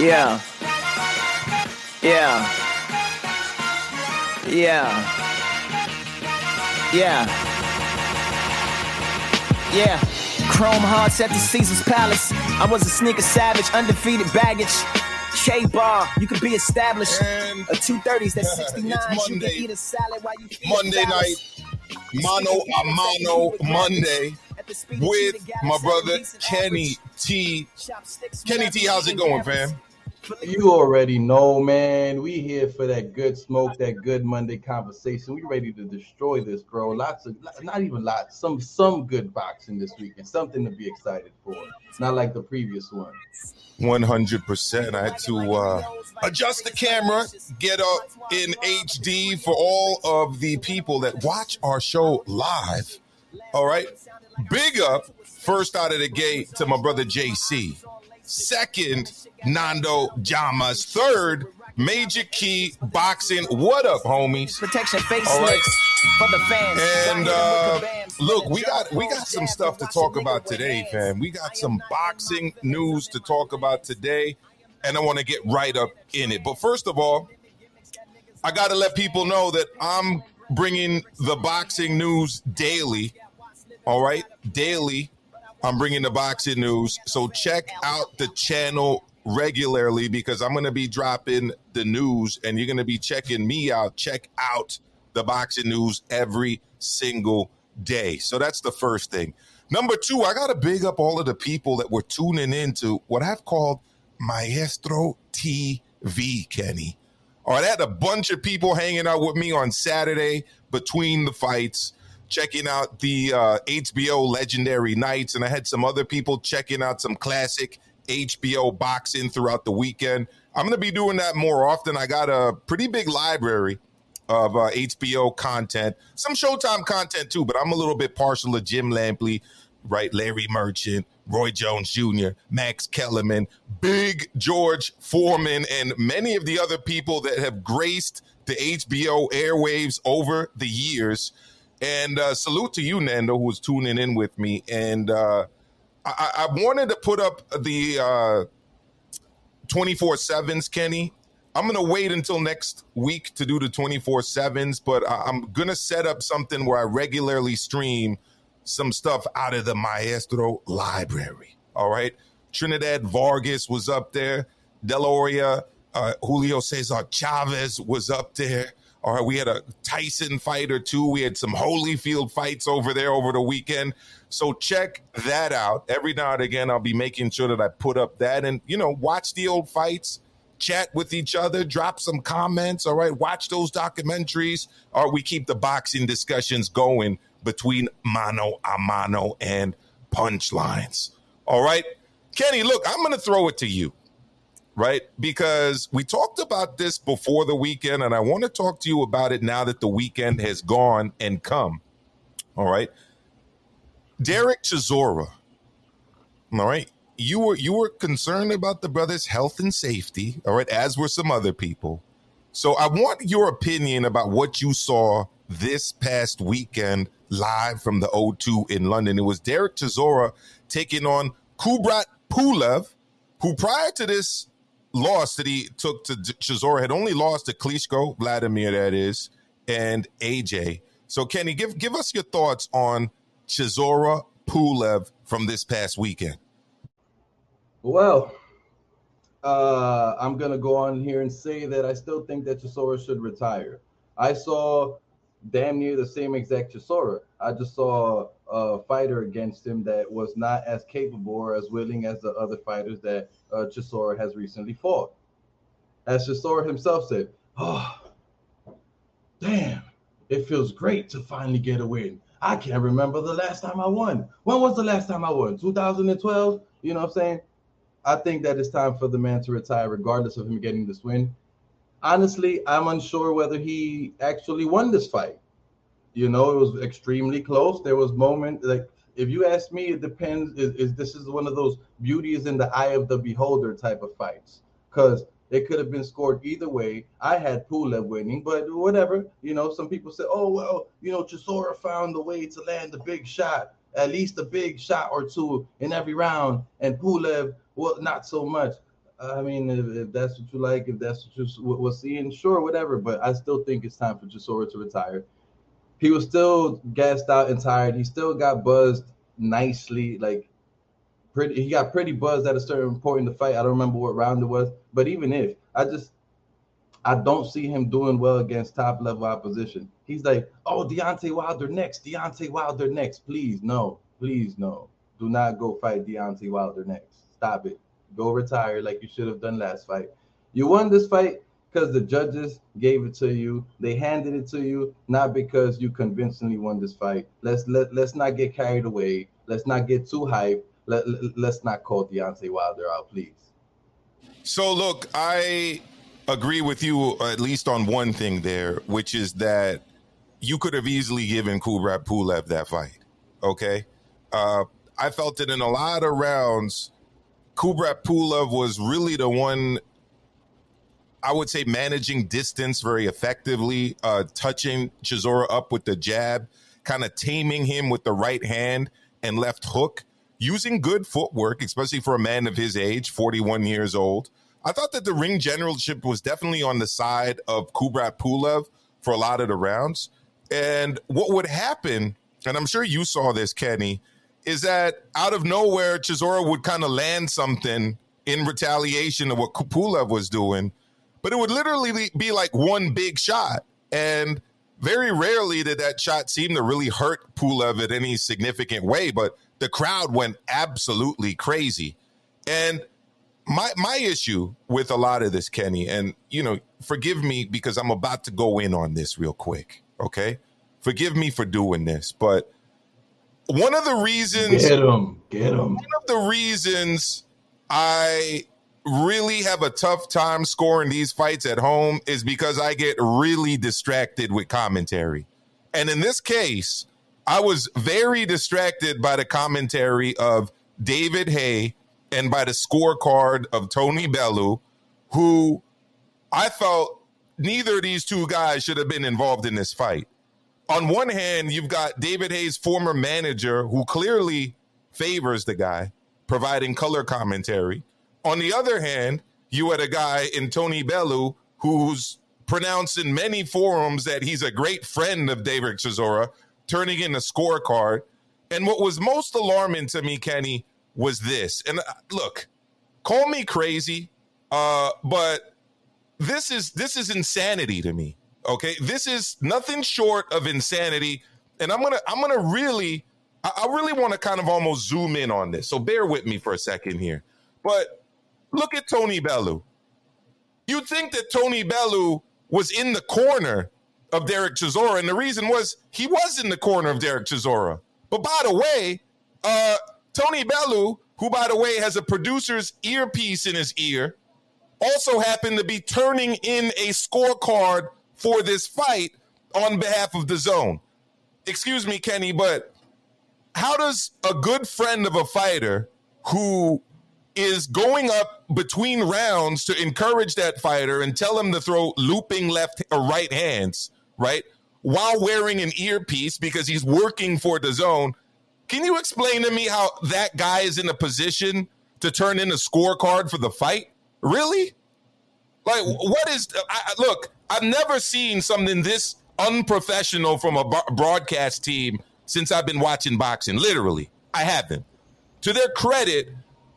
Yeah. Yeah. Yeah. Yeah. Yeah. Chrome hearts at the Caesar's Palace. I was a sneaker savage, undefeated baggage. K bar, you could be established. And A 230s, that's It's 69. You can eat a salad while you Monday night, Mano a Mano Monday At the speed of with my brother Kenny. T. Kenny T, how's it going, fam? You already know, man. We here for that good smoke, that good Monday conversation. We ready to destroy this, bro. Lots of, not even lots, some some good boxing this weekend. Something to be excited for. It's Not like the previous one. 100%. I had to uh, adjust the camera, get up in HD for all of the people that watch our show live. All right. Big up, first out of the gate, to my brother JC. Second, Nando Jamas. Third, Major Key Boxing. What up, homies? Protection face All right. for the fans. And uh, look, we got we got some stuff to talk about today, fam. We got some boxing news to talk about today, and I want to get right up in it. But first of all, I got to let people know that I'm bringing the boxing news daily. All right, daily. I'm bringing the boxing news. So check out the channel regularly because I'm going to be dropping the news and you're going to be checking me out. Check out the boxing news every single day. So that's the first thing. Number two, I got to big up all of the people that were tuning in to what I've called Maestro TV, Kenny. All right, I had a bunch of people hanging out with me on Saturday between the fights, checking out the uh, HBO Legendary Nights, and I had some other people checking out some classic HBO boxing throughout the weekend. I'm going to be doing that more often. I got a pretty big library of uh, HBO content, some Showtime content too, but I'm a little bit partial to Jim Lampley, right? Larry Merchant, Roy Jones Jr., Max Kellerman, Big George Foreman, and many of the other people that have graced the HBO airwaves over the years. And uh, salute to you, Nando, who was tuning in with me. And uh, I, I wanted to put up the uh, 24 7s, Kenny. I'm going to wait until next week to do the 24 7s, but I- I'm going to set up something where I regularly stream some stuff out of the Maestro library. All right. Trinidad Vargas was up there. De La Hoya, uh, Julio Cesar Chavez was up there. All right. We had a Tyson fight or two. We had some Holyfield fights over there over the weekend. So check that out. Every now and again, I'll be making sure that I put up that and, you know, watch the old fights chat with each other, drop some comments. All right, watch those documentaries, or we keep the boxing discussions going between mano a mano and punchlines. All right, Kenny, look, I'm going to throw it to you, right? Because we talked about this before the weekend, and I want to talk to you about it now that the weekend has gone and come. All right, Derek Chisora. All right, you were you were concerned about the brother's health and safety, all right, as were some other people. So I want your opinion about what you saw this past weekend live from the O2 in London. It was Derek Chisora taking on Kubrat Pulev, who prior to this loss that he took to Chisora had only lost to Klitschko, Vladimir that is, and AJ. So Kenny, give give us your thoughts on Chisora Pulev from this past weekend. Well, uh, I'm gonna go on here and say that I still think that Chisora should retire. I saw damn near the same exact Chisora. I just saw a fighter against him that was not as capable or as willing as the other fighters that uh, Chisora has recently fought. As Chisora himself said, "Oh, damn, it feels great to finally get a win. I can't remember the last time I won. When was the last time I won? 2012? You know what I'm saying? I think that it's time for the man to retire, regardless of him getting this win. Honestly, I'm unsure whether he actually won this fight. You know, it was extremely close. There was moment like if you ask me, it depends. Is, is this is one of those beauty is in the eye of the beholder type of fights? Because it could have been scored either way. I had Pulev winning, but whatever. You know, some people say, "Oh well, you know, Chisora found the way to land the big shot, at least a big shot or two in every round, and Pulev, well, not so much." I mean, if, if, that's what you like, if that's what you were seeing, sure, whatever. But I still think it's time for Chisora to retire. He was still gassed out and tired. He still got buzzed nicely, like pretty. He got pretty buzzed at a certain point in the fight. I don't remember what round it was, but even if I just, I don't see him doing well against top level opposition. He's like, oh, Deontay Wilder next, Deontay Wilder next. Please, no, please, no. Do not go fight Deontay Wilder next. Stop it. Go retire like you should have done last fight. You won this fight because the judges gave it to you. They handed it to you, not because you convincingly won this fight. Let's let let's not get carried away. Let's not get too hyped. Let, let let's not call Deontay Wilder out, please. So look, I agree with you at least on one thing there, which is that you could have easily given Kubrat Pulev that fight. Okay. Uh, I felt it in a lot of rounds. Kubrat Pulev was really the one, I would say, managing distance very effectively, uh, touching Chisora up with the jab, kind of taming him with the right hand and left hook, using good footwork, especially for a man of his age, 41 years old. I thought that the ring generalship was definitely on the side of Kubrat Pulev for a lot of the rounds. And what would happen, and I'm sure you saw this, Kenny, is that out of nowhere, Chisora would kind of land something in retaliation of what Pulev was doing, but it would literally be like one big shot. And very rarely did that shot seem to really hurt Pulev in any significant way, but the crowd went absolutely crazy. And my my issue with a lot of this, Kenny, and you know, forgive me because I'm about to go in on this real quick. Okay, forgive me for doing this, but one of the reasons get him, get him. One of the reasons I really have a tough time scoring these fights at home is because I get really distracted with commentary. And in this case, I was very distracted by the commentary of David Haye and by the scorecard of Tony Bellew, who I felt neither of these two guys should have been involved in this fight on one hand, you've got David Haye's former manager who clearly favors the guy, providing color commentary. On the other hand, you had a guy in Tony Bellew who's pronounced in many forums that he's a great friend of David Chisora, turning in a scorecard. And what was most alarming to me, Kenny, was this. And uh, look, call me crazy, uh, but this is this is insanity to me. Okay, this is nothing short of insanity, and I'm gonna I'm gonna really I, I really want to kind of almost zoom in on this. So bear with me for a second here. But look at Tony Bellew. You'd think that Tony Bellew was in the corner of Derek Chisora, and the reason was he was in the corner of Derek Chisora. But by the way, uh, Tony Bellew, who by the way has a producer's earpiece in his ear, also happened to be turning in a scorecard for this fight on behalf of the zone. Excuse me, Kenny, but how does a good friend of a fighter who is going up between rounds to encourage that fighter and tell him to throw looping left or right hands, right? While wearing an earpiece because he's working for the zone. Can you explain to me how that guy is in a position to turn in a scorecard for the fight? Really? Like, what is, I, look, I've never seen something this unprofessional from a broadcast team since I've been watching boxing. Literally, I haven't. To their credit,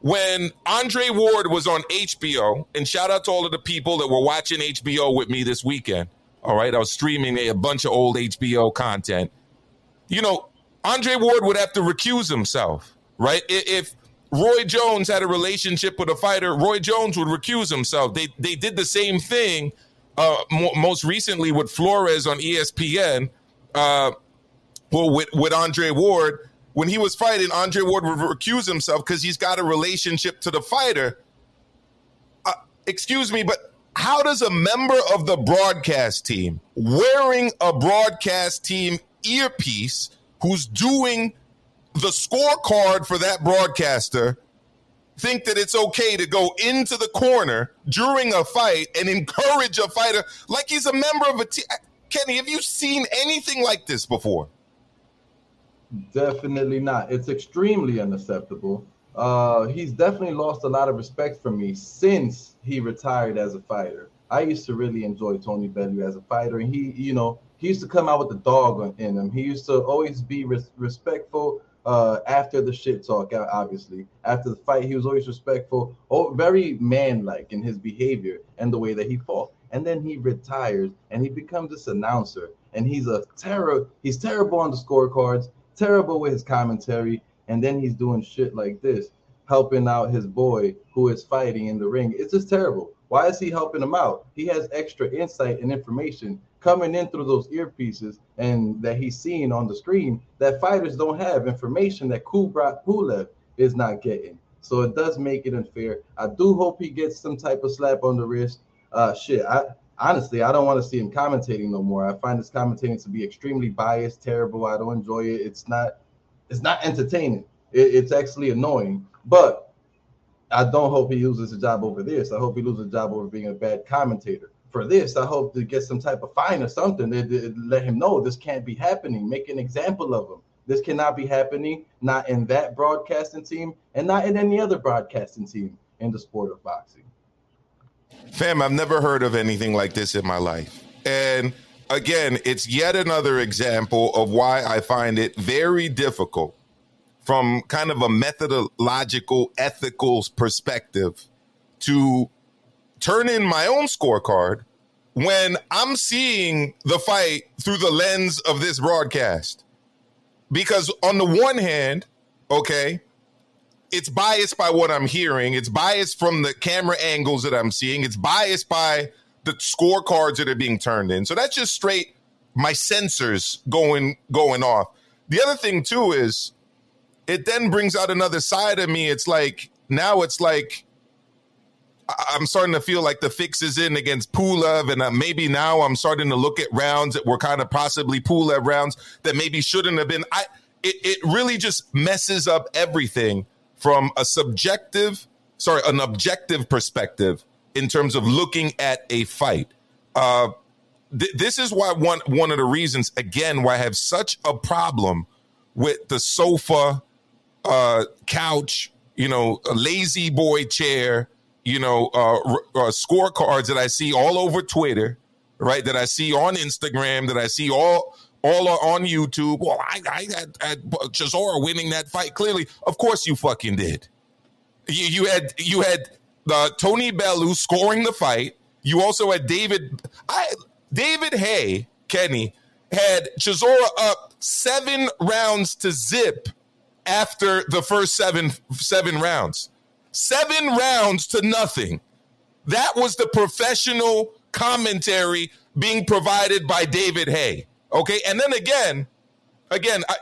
when Andre Ward was on HBO, and shout out to all of the people that were watching HBO with me this weekend. All right, I was streaming a, bunch of old HBO content. You know, Andre Ward would have to recuse himself, right? If Roy Jones had a relationship with a fighter, Roy Jones would recuse himself. They they did the same thing uh, most recently with Flores on ESPN, uh, well, with, with Andre Ward, when he was fighting, Andre Ward would recuse himself because he's got a relationship to the fighter. Uh, excuse me, but how does a member of the broadcast team wearing a broadcast team earpiece who's doing the scorecard for that broadcaster think that it's okay to go into the corner during a fight and encourage a fighter like he's a member of a team. Kenny, have you seen anything like this before? Definitely not. It's extremely unacceptable. uh, he's definitely lost a lot of respect for me since he retired as a fighter. I used to really enjoy Tony Bellew as a fighter, and he, you know, he used to come out with the dog in him. He used to always be res- respectful uh, after the shit talk. Obviously, after the fight, he was always respectful, oh, very man-like in his behavior and the way that he fought. And then he retires and he becomes this announcer, and he's a terror. He's terrible on the scorecards, terrible with his commentary, and then he's doing shit like this, helping out his boy who is fighting in the ring. It's just terrible. Why is he helping him out? He has extra insight and information coming in through those earpieces and that he's seeing on the screen that fighters don't have information that Kubrat Pulev is not getting. So it does make it unfair. I do hope he gets some type of slap on the wrist. Uh, shit, I honestly I don't want to see him commentating no more. I find his commentating to be extremely biased, terrible. I don't enjoy it. It's not it's not entertaining. It, it's actually annoying. But I don't hope he loses a job over this. I hope he loses a job over being a bad commentator. For this, I hope to get some type of fine or something that let him know this can't be happening. Make an example of him. This cannot be happening, not in that broadcasting team and not in any other broadcasting team in the sport of boxing. Fam, I've never heard of anything like this in my life. And again, it's yet another example of why I find it very difficult from kind of a methodological, ethical perspective to turn in my own scorecard when I'm seeing the fight through the lens of this broadcast. Because on the one hand, okay, it's biased by what I'm hearing, it's biased from the camera angles that I'm seeing, it's biased by the scorecards that are being turned in. So that's just straight my sensors going going off. The other thing too is it then brings out another side of me. It's like now it's like I'm starting to feel like the fix is in against Pulev, and uh, maybe now I'm starting to look at rounds that were kind of possibly Pulev rounds that maybe shouldn't have been. I it, it really just messes up everything from a subjective, sorry, an objective perspective in terms of looking at a fight. Uh, th- this is why one one of the reasons again why I have such a problem with the sofa uh, couch, you know, a lazy boy chair, you know, uh, uh, scorecards that I see all over Twitter, right? That I see on Instagram, that I see all all on YouTube. Well, I, I had, had Chisora winning that fight. Clearly, of course, you fucking did. You, you had you had uh, Tony Bellew scoring the fight. You also had David. I David Haye Kenny had Chisora up seven rounds to zip after the first seven seven rounds. Seven rounds to nothing. That was the professional commentary being provided by David Haye. Okay, and then again, again, uh,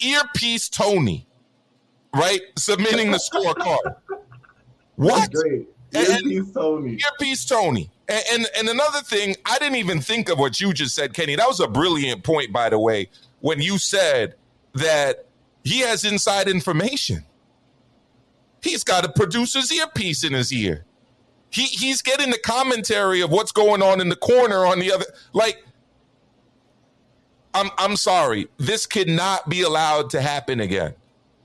earpiece Tony, right, submitting the scorecard. What? Earpiece Tony. Earpiece Tony. And, and and another thing, I didn't even think of what you just said, Kenny. That was a brilliant point, by the way, when you said that he has inside information. He's got a producer's earpiece in his ear. He he's getting the commentary of what's going on in the corner on the other. Like, I'm I'm sorry, this cannot be allowed to happen again.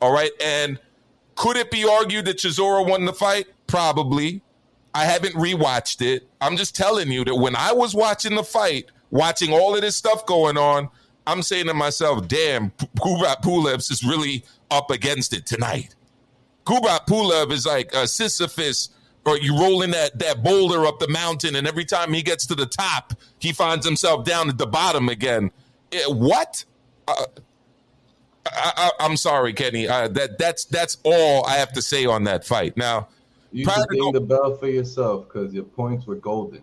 All right, and could it be argued that Chisora won the fight? Probably. I haven't rewatched it. I'm just telling you that when I was watching the fight, watching all of this stuff going on, I'm saying to myself, damn, Kubrat Pulev is really up against it tonight. Kubrat Pulev is like a Sisyphus, or you rolling that, that boulder up the mountain, and every time he gets to the top, he finds himself down at the bottom again. Eh, what? Uh, I, am sorry, Kenny. Uh, that that's that's all I have to say on that fight. Now, you can ring the bell for yourself because your points were golden.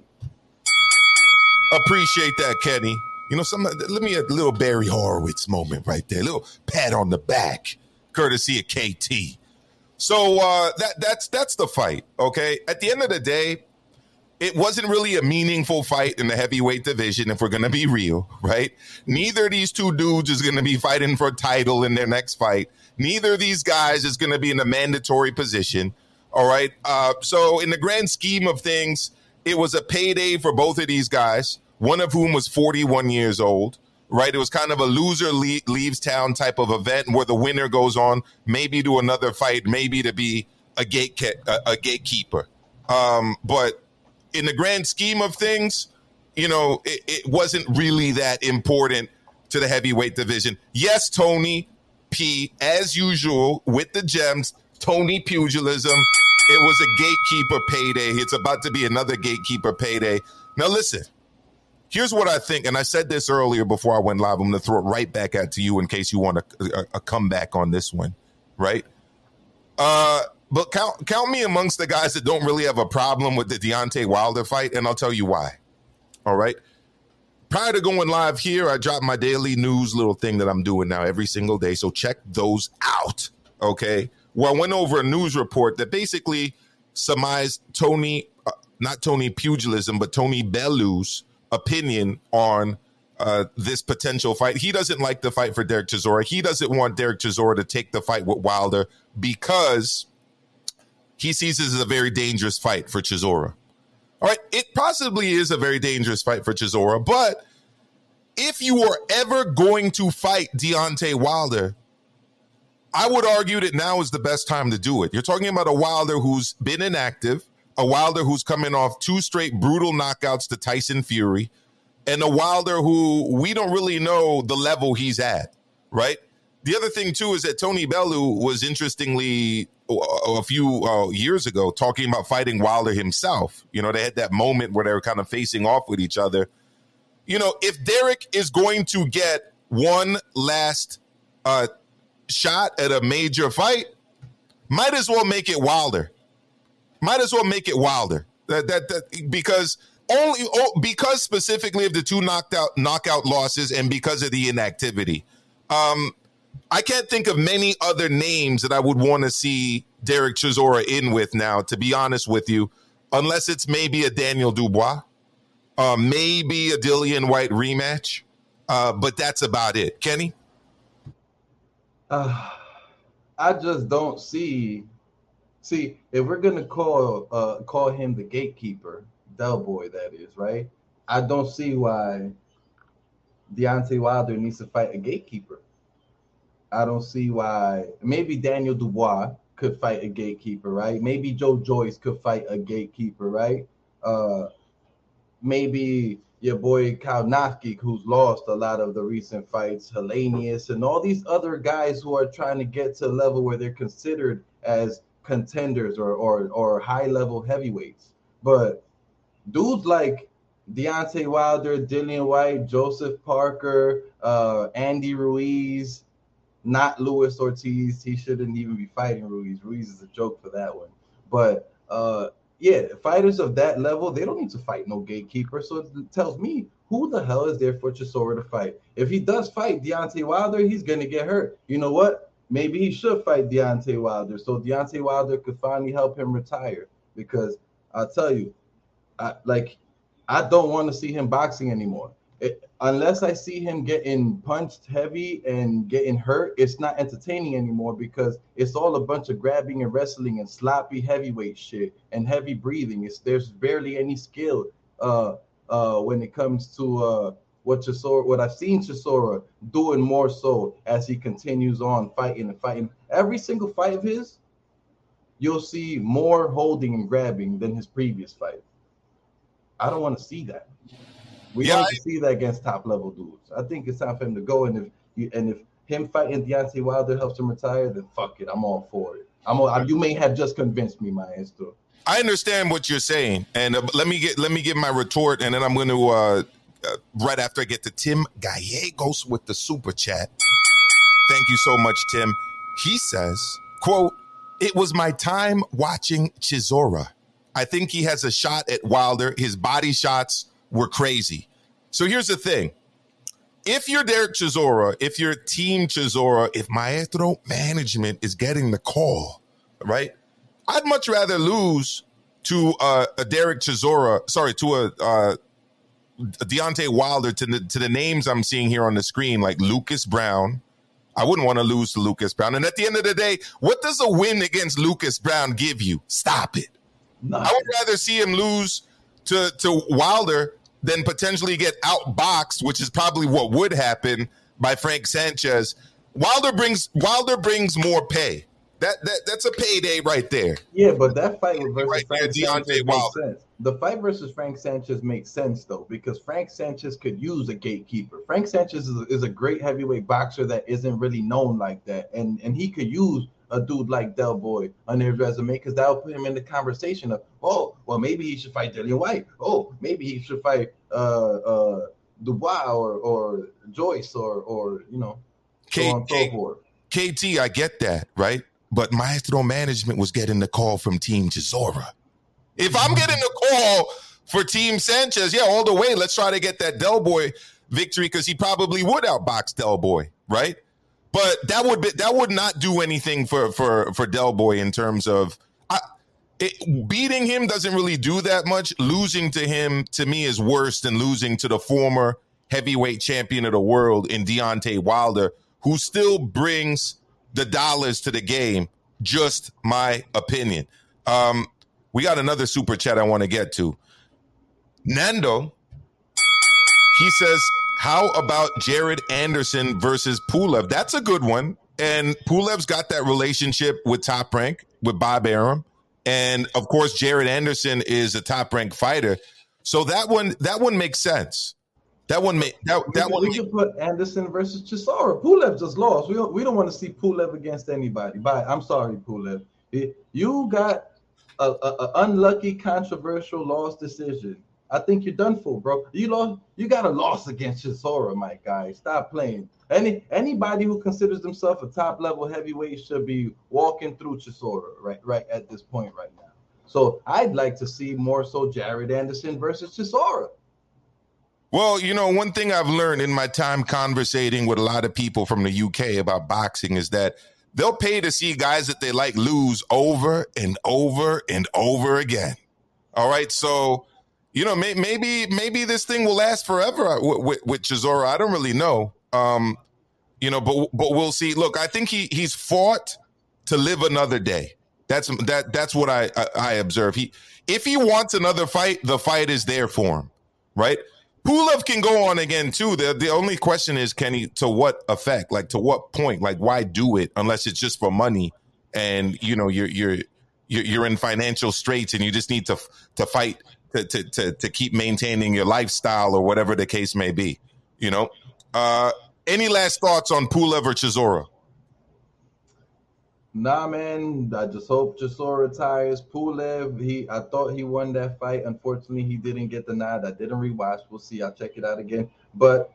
Appreciate that, Kenny. You know, some let me a little Barry Horowitz moment right there, a little pat on the back, courtesy of KT. So uh, that that's that's the fight. Okay, at the end of the day, it wasn't really a meaningful fight in the heavyweight division. If we're gonna be real, right? Neither of these two dudes is gonna be fighting for a title in their next fight. Neither of these guys is gonna be in a mandatory position. All right. Uh, so in the grand scheme of things, it was a payday for both of these guys one of whom was 41 years old, right? It was kind of a loser le- leaves town type of event where the winner goes on, maybe to another fight, maybe to be a gate a, a gatekeeper. Um, but in the grand scheme of things, you know, it, it wasn't really that important to the heavyweight division. Yes, Tony P, as usual with the gems, Tony Pugilism. It was a gatekeeper payday. It's about to be another gatekeeper payday. Now, listen, here's what I think, and I said this earlier before I went live. I'm going to throw it right back at to you in case you want a, a, a comeback on this one, right? Uh, but count count me amongst the guys that don't really have a problem with the Deontay Wilder fight, and I'll tell you why. All right. Prior to going live here, I dropped my daily news little thing that I'm doing now every single day. So check those out. Okay. Well, I went over a news report that basically surmised Tony, uh, not Tony Pugilism, but Tony Bellew's opinion on uh, this potential fight. He doesn't like the fight for Derek Chisora. He doesn't want Derek Chisora to take the fight with Wilder because he sees this as a very dangerous fight for Chisora. All right, it possibly is a very dangerous fight for Chisora, but if you are ever going to fight Deontay Wilder, I would argue that now is the best time to do it. You're talking about a Wilder who's been inactive, a Wilder who's coming off two straight brutal knockouts to Tyson Fury, and a Wilder who we don't really know the level he's at, right? The other thing too is that Tony Bellew was interestingly a few uh, years ago talking about fighting Wilder himself. You know, they had that moment where they were kind of facing off with each other. You know, if Derek is going to get one last uh, shot at a major fight, might as well make it Wilder. Might as well make it Wilder. That that, that because only oh, because specifically of the two knocked out knockout losses and because of the inactivity. Um, I can't think of many other names that I would want to see Derek Chisora in with now, to be honest with you, unless it's maybe a Daniel Dubois, uh, maybe a Dillian Whyte rematch. Uh, but that's about it. Kenny? Uh, I just don't see. See, if we're gonna call uh, call him the gatekeeper, Del Boy, that is right. I don't see why Deontay Wilder needs to fight a gatekeeper. I don't see why. Maybe Daniel Dubois could fight a gatekeeper, right? Maybe Joe Joyce could fight a gatekeeper, right? Uh, maybe your boy Kownacki, who's lost a lot of the recent fights, Helenius, and all these other guys who are trying to get to a level where they're considered as contenders or or, or high level heavyweights. But dudes like Deontay Wilder, Dillian Whyte, Joseph Parker, uh, Andy Ruiz, not Luis Ortiz. He shouldn't even be fighting Ruiz. Ruiz is a joke for that one. But uh, yeah, fighters of that level, they don't need to fight no gatekeeper. So it tells me who the hell is there for Chisora to fight? If he does fight Deontay Wilder, he's gonna get hurt. You know what? Maybe he should fight Deontay Wilder so Deontay Wilder could finally help him retire. Because I'll tell you, I, like I don't want to see him boxing anymore it, unless I see him getting punched heavy and getting hurt, it's not entertaining anymore because it's all a bunch of grabbing and wrestling and sloppy heavyweight shit and heavy breathing. It's there's barely any skill uh uh when it comes to uh what Chisora, what I've seen Chisora doing more so as he continues on fighting and fighting. Every single fight of his, you'll see more holding and grabbing than his previous fight. I don't want to see that. We yeah, to see that against top level dudes. I think it's time for him to go. And if you, and if him fighting Deontay Wilder helps him retire, then fuck it, I'm all for it. I'm all, you may have just convinced me, maestro. I understand what you're saying, and uh, let me get let me get my retort, and then I'm going to uh, uh, right after I get to Tim Gallegos with the super chat. Thank you so much, Tim. He says, "quote It was my time watching Chisora. I think he has a shot at Wilder. His body shots." Were crazy. So here's the thing. If you're Derek Chisora, if you're Team Chisora, if Maestro Management is getting the call, right? I'd much rather lose to uh, a Derek Chisora, sorry, to a, uh, a Deontay Wilder to the, to the names I'm seeing here on the screen, like Lucas Browne. I wouldn't want to lose to Lucas Browne. And at the end of the day, what does a win against Lucas Browne give you? Stop it. Nice. I would rather see him lose to, to Wilder than potentially get outboxed, which is probably what would happen by Frank Sanchez. Wilder brings Wilder brings more pay. That, that that's a payday right there. Yeah, but that fight with versus right Frank there, Sanchez makes sense. The fight versus Frank Sanchez makes sense though because Frank Sanchez could use a gatekeeper. Frank Sanchez is a, is a great heavyweight boxer that isn't really known like that, and and he could use a dude like Del Boy on his resume because that'll put him in the conversation of oh well maybe he should fight Dillian Whyte. Oh maybe he should fight uh uh Dubois or or Joyce or or you know K- so K- KT, I get that, right? But Maestro Management was getting the call from Team Chisora. If I'm getting the call for Team Sanchez, yeah, all the way, let's try to get that Del Boy victory because he probably would outbox Del Boy, right? But that would be, that would not do anything for for for Del Boy in terms of I, it, beating him doesn't really do that much. Losing to him to me is worse than losing to the former heavyweight champion of the world in Deontay Wilder, who still brings the dollars to the game. Just my opinion. Um, we got another super chat I want to get to. Nando, he says, How about Jared Anderson versus Pulev? That's a good one. And Pulev's got that relationship with Top Rank, with Bob Arum. And of course, Jared Anderson is a top ranked fighter. So that one, that one makes sense. That one made that, that we, one. We could put Anderson versus Chisora. Pulev just lost. We don't we don't want to see Pulev against anybody. But I'm sorry, Pulev. You got a, a, a, unlucky, controversial loss decision. I think you're done for, bro. You lost. You got a loss against Chisora, my guy. Stop playing. Any anybody who considers themselves a top level heavyweight should be walking through Chisora right right at this point right now. So I'd like to see more so Jared Anderson versus Chisora. Well, you know, one thing I've learned in my time conversating with a lot of people from the UK about boxing is that they'll pay to see guys that they like lose over and over and over again. All right. So, you know, may, maybe maybe this thing will last forever with, with, with Chisora. I don't really know. Um, you know, but but we'll see. Look, I think he he's fought to live another day. That's that that's what I I, I observe. He if he wants another fight, the fight is there for him, right? Pulev can go on again too. The the only question is, can he to what effect? Like to what point? Like why do it unless it's just for money and you know you're you're, you're in financial straits and you just need to to fight to, to to to keep maintaining your lifestyle or whatever the case may be. You know. Uh, any last thoughts on Pulev or Chisora? Nah, man. I just hope Chisora retires. Pulev, he I thought he won that fight. Unfortunately, he didn't get the nod. I didn't rewatch. We'll see. I'll check it out again. But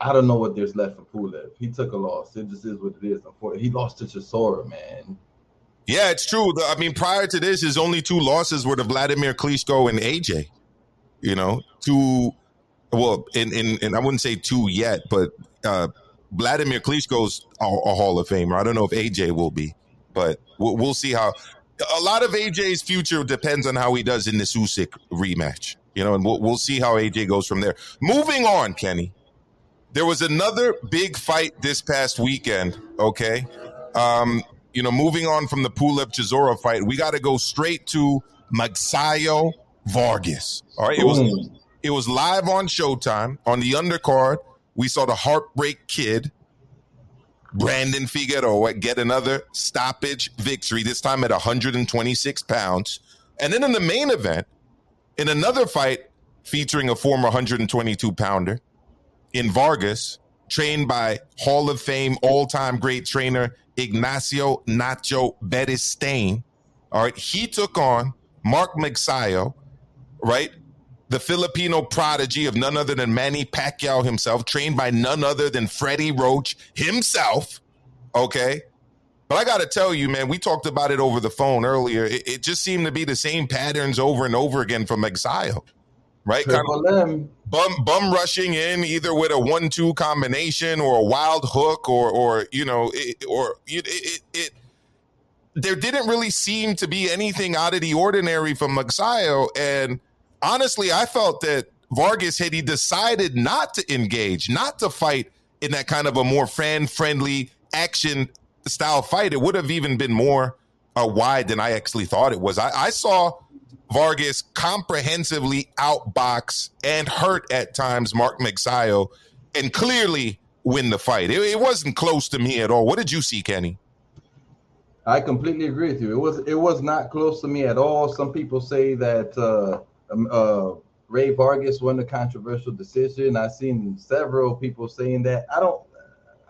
I don't know what there's left for Pulev. He took a loss. It just is what it is. He lost to Chisora, man. Yeah, it's true. I mean, prior to this, his only two losses were to Vladimir Klitschko and AJ. You know, two. Well, in in, in I wouldn't say two yet, but uh, Vladimir Klitschko's a, a Hall of Famer. I don't know if AJ will be, but we'll, we'll, see how. A lot of AJ's future depends on how he does in this Usyk rematch, you know, and we'll, we'll see how AJ goes from there. Moving on, Kenny. There was another big fight this past weekend. Okay, um, you know, moving on from the Pulev Chisora fight, we got to go straight to Magsayo Vargas. All right, it was it was live on Showtime on the undercard we saw the Heartbreak Kid, Brandon Figueroa, get another stoppage victory, this time at 126 pounds. And then in the main event, in another fight featuring a former 122 pounder in Vargas, trained by Hall of Fame all time great trainer Ignacio Nacho Beristain. All right, he took on Mark Magsayo, right? the Filipino prodigy of none other than Manny Pacquiao himself, trained by none other than Freddie Roach himself. Okay. But I got to tell you, man, we talked about it over the phone earlier. It, it, just seemed to be the same patterns over and over again from Exile, right? Kind of bum, bum rushing in either with a one-two combination or a wild hook or, or you know, it, or it, it, it, there didn't really seem to be anything out of the ordinary from Magsayo. And honestly, I felt that Vargas, had he decided not to engage, not to fight in that kind of a more fan friendly action style fight, it would have even been more uh, wide than I actually thought it was. I, I saw Vargas comprehensively outbox and hurt at times Mark Magsayo and clearly win the fight. It, it, wasn't close to me at all. What did you see, Kenny? I completely agree with you. It was it was not close to me at all. Some people say that uh, um, uh, Rey Vargas won the controversial decision. I've seen several people saying that. I don't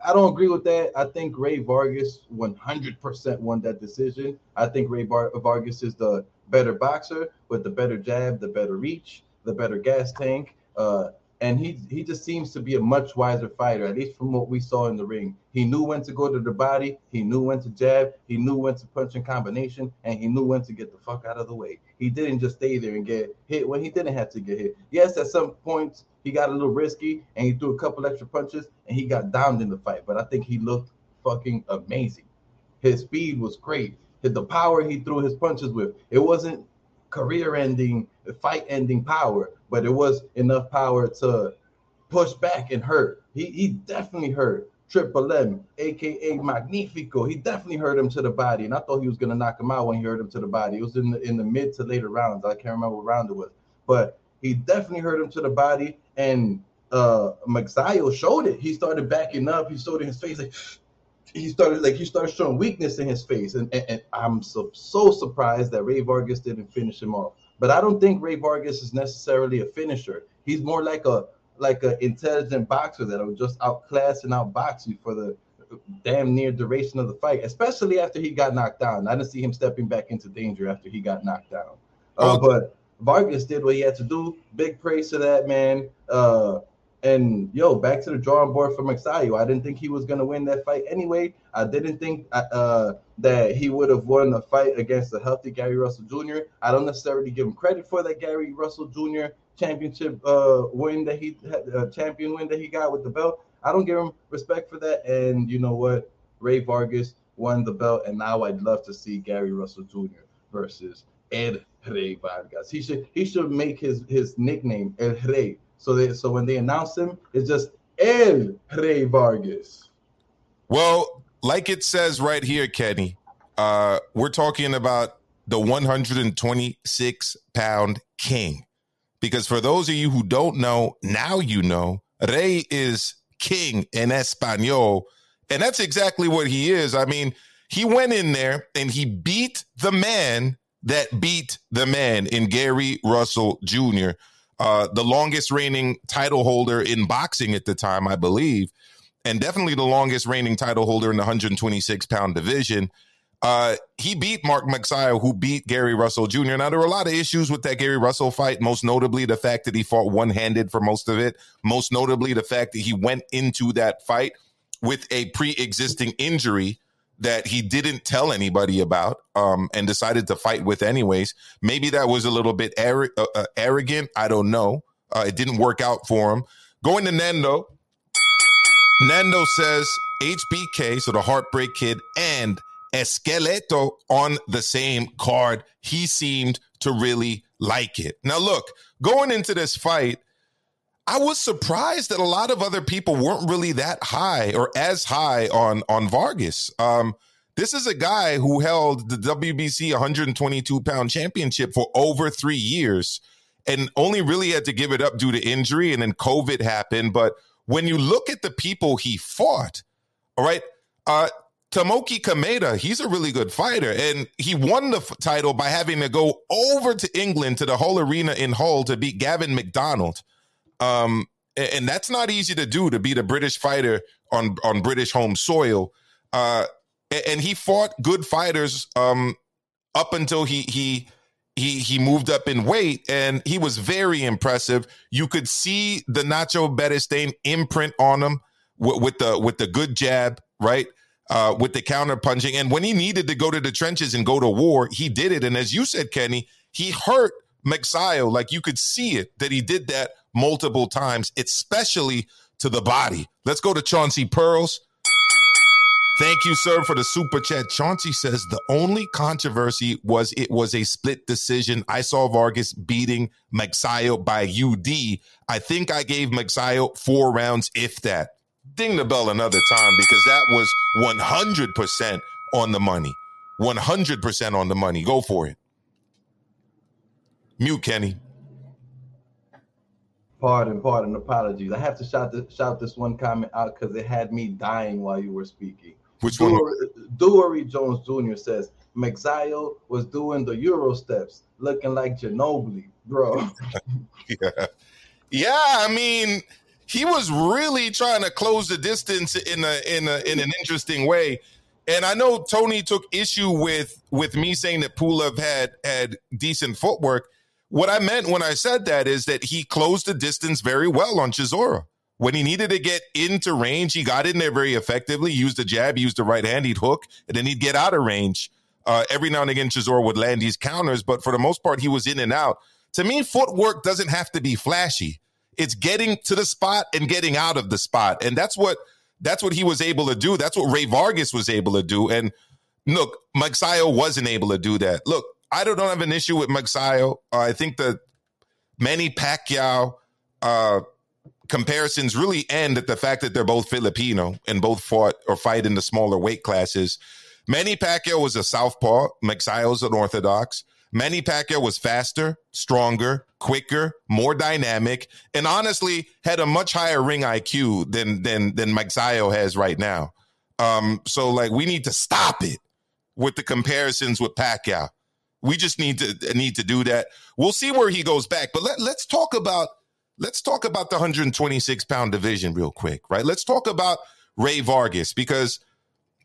I don't agree with that. I think Rey Vargas 100% won that decision. I think Ray Bar- Vargas is the better boxer with the better jab, the better reach, the better gas tank. Uh, and he he just seems to be a much wiser fighter, at least from what we saw in the ring. He knew when to go to the body, he knew when to jab, he knew when to punch in combination, and he knew when to get the fuck out of the way. He didn't just stay there and get hit when he didn't have to get hit. Yes, at some points he got a little risky and he threw a couple extra punches and he got downed in the fight, but I think he looked fucking amazing. His speed was great. The power he threw his punches with, it wasn't career ending, fight ending power, but it was enough power to push back and hurt. He, he definitely hurt Triple M, aka Magnifico. He definitely hurt him to the body, and I thought he was gonna knock him out when he hurt him to the body. It was in the in the mid to later rounds. I can't remember what round it was, but he definitely hurt him to the body. And uh Magsayo showed it. He started backing up. He showed in his face like he started like he started showing weakness in his face, and, and, and, I'm so so surprised that Rey Vargas didn't finish him off. But I don't think Rey Vargas is necessarily a finisher. He's more like a like an intelligent boxer that will just outclass and outbox you for the damn near duration of the fight, especially after he got knocked down. I didn't see him stepping back into danger after he got knocked down. Uh, but Vargas did what he had to do. Big praise to that man. Uh, and yo, back to the drawing board for Magsayo. I didn't think he was gonna win that fight anyway. I didn't think uh, uh that he would have won the fight against a healthy Gary Russell Jr. I don't necessarily give him credit for that Gary Russell Jr. championship uh win that he had, uh, champion win that he got with the belt. I don't give him respect for that. And you know what? Rey Vargas won the belt, and now I'd love to see Gary Russell Jr. versus Ed Rey Vargas. He should he should make his his nickname El Rey so they so when they announce him, it's just El Rey Vargas. Well, like it says right here, Kenny, uh, we're talking about the 126 pound king. Because for those of you who don't know, now you know, Rey is king in Espanol. And that's exactly what he is. I mean, he went in there and he beat the man that beat the man in Gary Russell Jr uh, the longest reigning title holder in boxing at the time, I believe, and definitely the longest reigning title holder in the 126 pound division. Uh, he beat Mark Magsayo, who beat Gary Russell Jr. Now, there were a lot of issues with that Gary Russell fight, most notably the fact that he fought one handed for most of it, most notably the fact that he went into that fight with a pre existing injury that he didn't tell anybody about um, and decided to fight with anyways. Maybe that was a little bit uh, uh, arrogant. I don't know. Uh, it didn't work out for him. Going to Nando. Nando says HBK, so the Heartbreak Kid, and Esqueleto on the same card. He seemed to really like it. Now, look, going into this fight, I was surprised that a lot of other people weren't really that high or as high on on Vargas. Um, this is a guy who held the WBC 122 pound championship for over three years and only really had to give it up due to injury and then COVID happened. But when you look at the people he fought, all right, uh, Tomoki Kameda, he's a really good fighter, and he won the f- title by having to go over to England to the Hull Arena in Hull to beat Gavin McDonnell. Um, and that's not easy to do to beat a British fighter on on British home soil. Uh, and he fought good fighters um, up until he he he he moved up in weight, and he was very impressive. You could see the Nacho Beristain imprint on him with, with the with the good jab, right? Uh, with the counter punching, and when he needed to go to the trenches and go to war, he did it. And as you said, Kenny, he hurt Magsayo. Like you could see it that he did that multiple times, especially to the body. Let's go to Chauncey Pearls. Thank you, sir, for the super chat. Chauncey says the only controversy was it was a split decision. I saw Vargas beating Magsayo by UD. I think I gave Magsayo four rounds, if that. Ding the bell another time because that was 100% on the money. 100% on the money. Go for it. Mute Kenny. Pardon, pardon, apologies. I have to shout this, shout this one comment out because it had me dying while you were speaking. Which one? Dory Jones Jr. says Magsayo was doing the Euro steps, looking like Ginobili, bro. yeah. yeah, I mean, he was really trying to close the distance in a in a in an interesting way. And I know Tony took issue with with me saying that Pulev had had decent footwork. What I meant when I said that is that he closed the distance very well on Chisora. When he needed to get into range, he got in there very effectively. Used the jab, used the right hand, he'd hook, and then he'd get out of range. Uh, every now and again, Chisora would land these counters, but for the most part, he was in and out. To me, footwork doesn't have to be flashy. It's getting to the spot and getting out of the spot, and that's what that's what he was able to do. That's what Rey Vargas was able to do. And look, Magsayo wasn't able to do that. Look, I don't, have an issue with Magsayo. Uh, I think that Manny Pacquiao uh, comparisons really end at the fact that they're both Filipino and both fought or fight in the smaller weight classes. Manny Pacquiao was a southpaw. Magsayo's an orthodox. Manny Pacquiao was faster, stronger, quicker, more dynamic, and honestly had a much higher ring IQ than than than Magsayo has right now. Um, so like we need to stop it with the comparisons with Pacquiao. We just need to need to do that. We'll see where he goes back, but let, let's talk about let's talk about the 126 pound division real quick, right? Let's talk about Rey Vargas because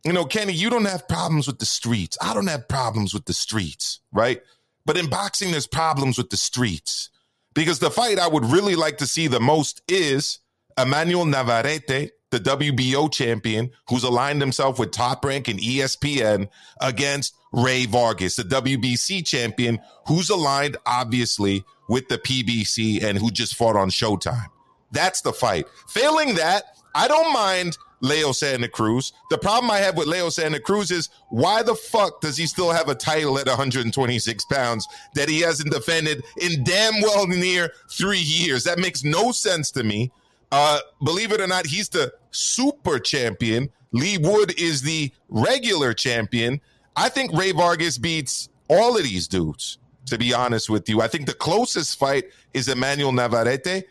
you know, Kenny, you don't have problems with the streets. I don't have problems with the streets, right? But in boxing, there's problems with the streets because the fight I would really like to see the most is Emmanuel Navarrete, the WBO champion, who's aligned himself with Top Rank and ESPN against Rey Vargas, the WBC champion, who's aligned obviously with the PBC and who just fought on Showtime. That's the fight. Failing that, I don't mind Leo Santa Cruz. The problem I have with Leo Santa Cruz is why the fuck does he still have a title at 126 pounds that he hasn't defended in damn well near three years? That makes no sense to me. Uh, believe it or not, he's the super champion. Leigh Wood is the regular champion. I think Rey Vargas beats all of these dudes, to be honest with you. I think the closest fight is Emmanuel Navarrete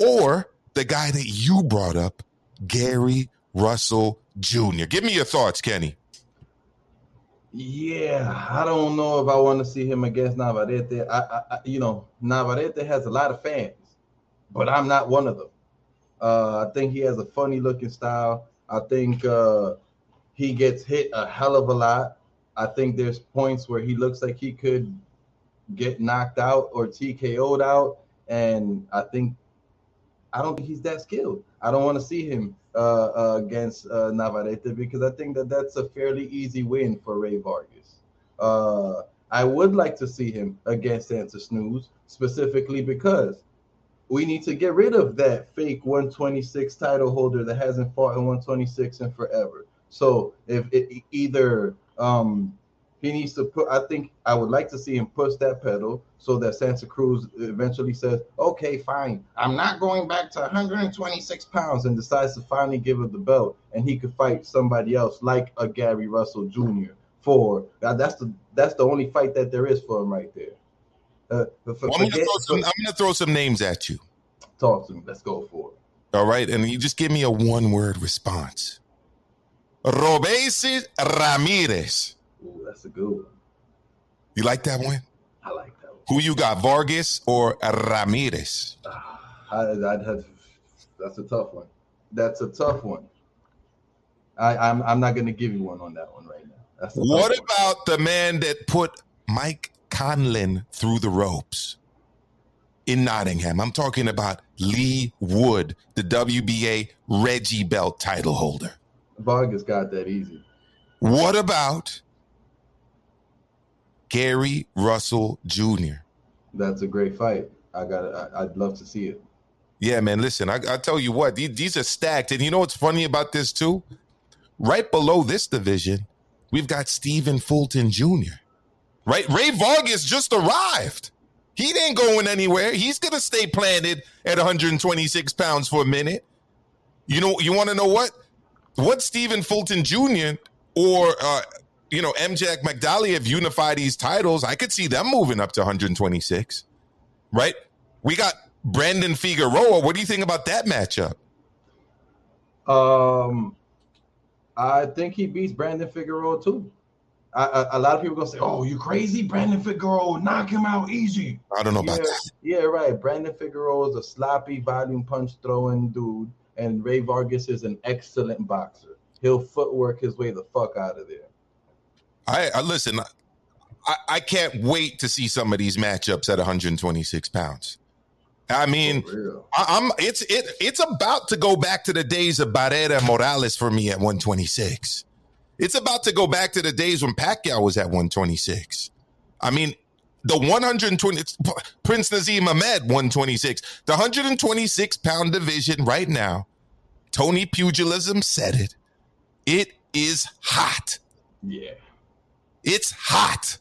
or the guy that you brought up, Gary Russell Jr. Give me your thoughts, Kenny. Yeah, I don't know if I want to see him against Navarrete. I, I, you know, Navarrete has a lot of fans, but I'm not one of them. Uh, I think he has a funny looking style. I think uh, he gets hit a hell of a lot. I think there's points where he looks like he could get knocked out or TKO'd out, and I think I don't think he's that skilled. I don't want to see him uh, uh, against uh, Navarrete because I think that that's a fairly easy win for Rey Vargas. Uh, I would like to see him against Santa Snooze specifically because we need to get rid of that fake 126 title holder that hasn't fought in 126 in forever. So if it either um, he needs to put. I think I would like to see him push that pedal so that Santa Cruz eventually says, "Okay, fine, I'm not going back to 126 pounds," and decides to finally give up the belt, and he could fight somebody else like a Gary Russell Jr. For that's the that's the only fight that there is for him right there. Uh, for, well, I'm, gonna some, I'm, gonna throw some names at you. Talk to me. Let's go for it. All right, and you just give me a one word response. Robeisy Ramirez. Ooh, that's a good one. You like that one? I like that one. Who you got, Vargas or Ramirez? I, I'd have, that's a tough one. That's a tough one. I, I'm I'm not going to give you one on that one right now. what about the man that put Mike Conlan through the ropes in Nottingham? I'm talking about Leigh Wood, the WBA Reggie Belt title holder. Vargas got that easy. What about Gary Russell Jr. That's a great fight. I got. I'd love to see it. Yeah, man. Listen, I, I tell you what, these, these are stacked, and you know what's funny about this too? Right below this division, we've got Stephen Fulton Jr. Right, Rey Vargas just arrived. He ain't going anywhere. He's gonna stay planted at 126 pounds for a minute. You know, you want to know what? What Stephen Fulton Jr. or uh, you know, MJ Magdali have unified these titles. I could see them moving up to 126. right? We got Brandon Figueroa. What do you think about that matchup? Um, I think he beats Brandon Figueroa too. I, I, a lot of people gonna say, "Oh, you crazy, Brandon Figueroa? Knock him out easy." I don't know yeah, about that. Yeah, right. Brandon Figueroa is a sloppy volume punch throwing dude, and Rey Vargas is an excellent boxer. He'll footwork his way the fuck out of there. I, I listen. I, I can't wait to see some of these matchups at 126 pounds. I mean, I, am it's it it's about to go back to the days of Barrera Morales for me at 126. It's about to go back to the days when Pacquiao was at 126. I mean, the 120 Prince Naseem Hamed 126. The 126 pound division right now. Tony Pugilism said it. It is hot. Yeah. It's hot.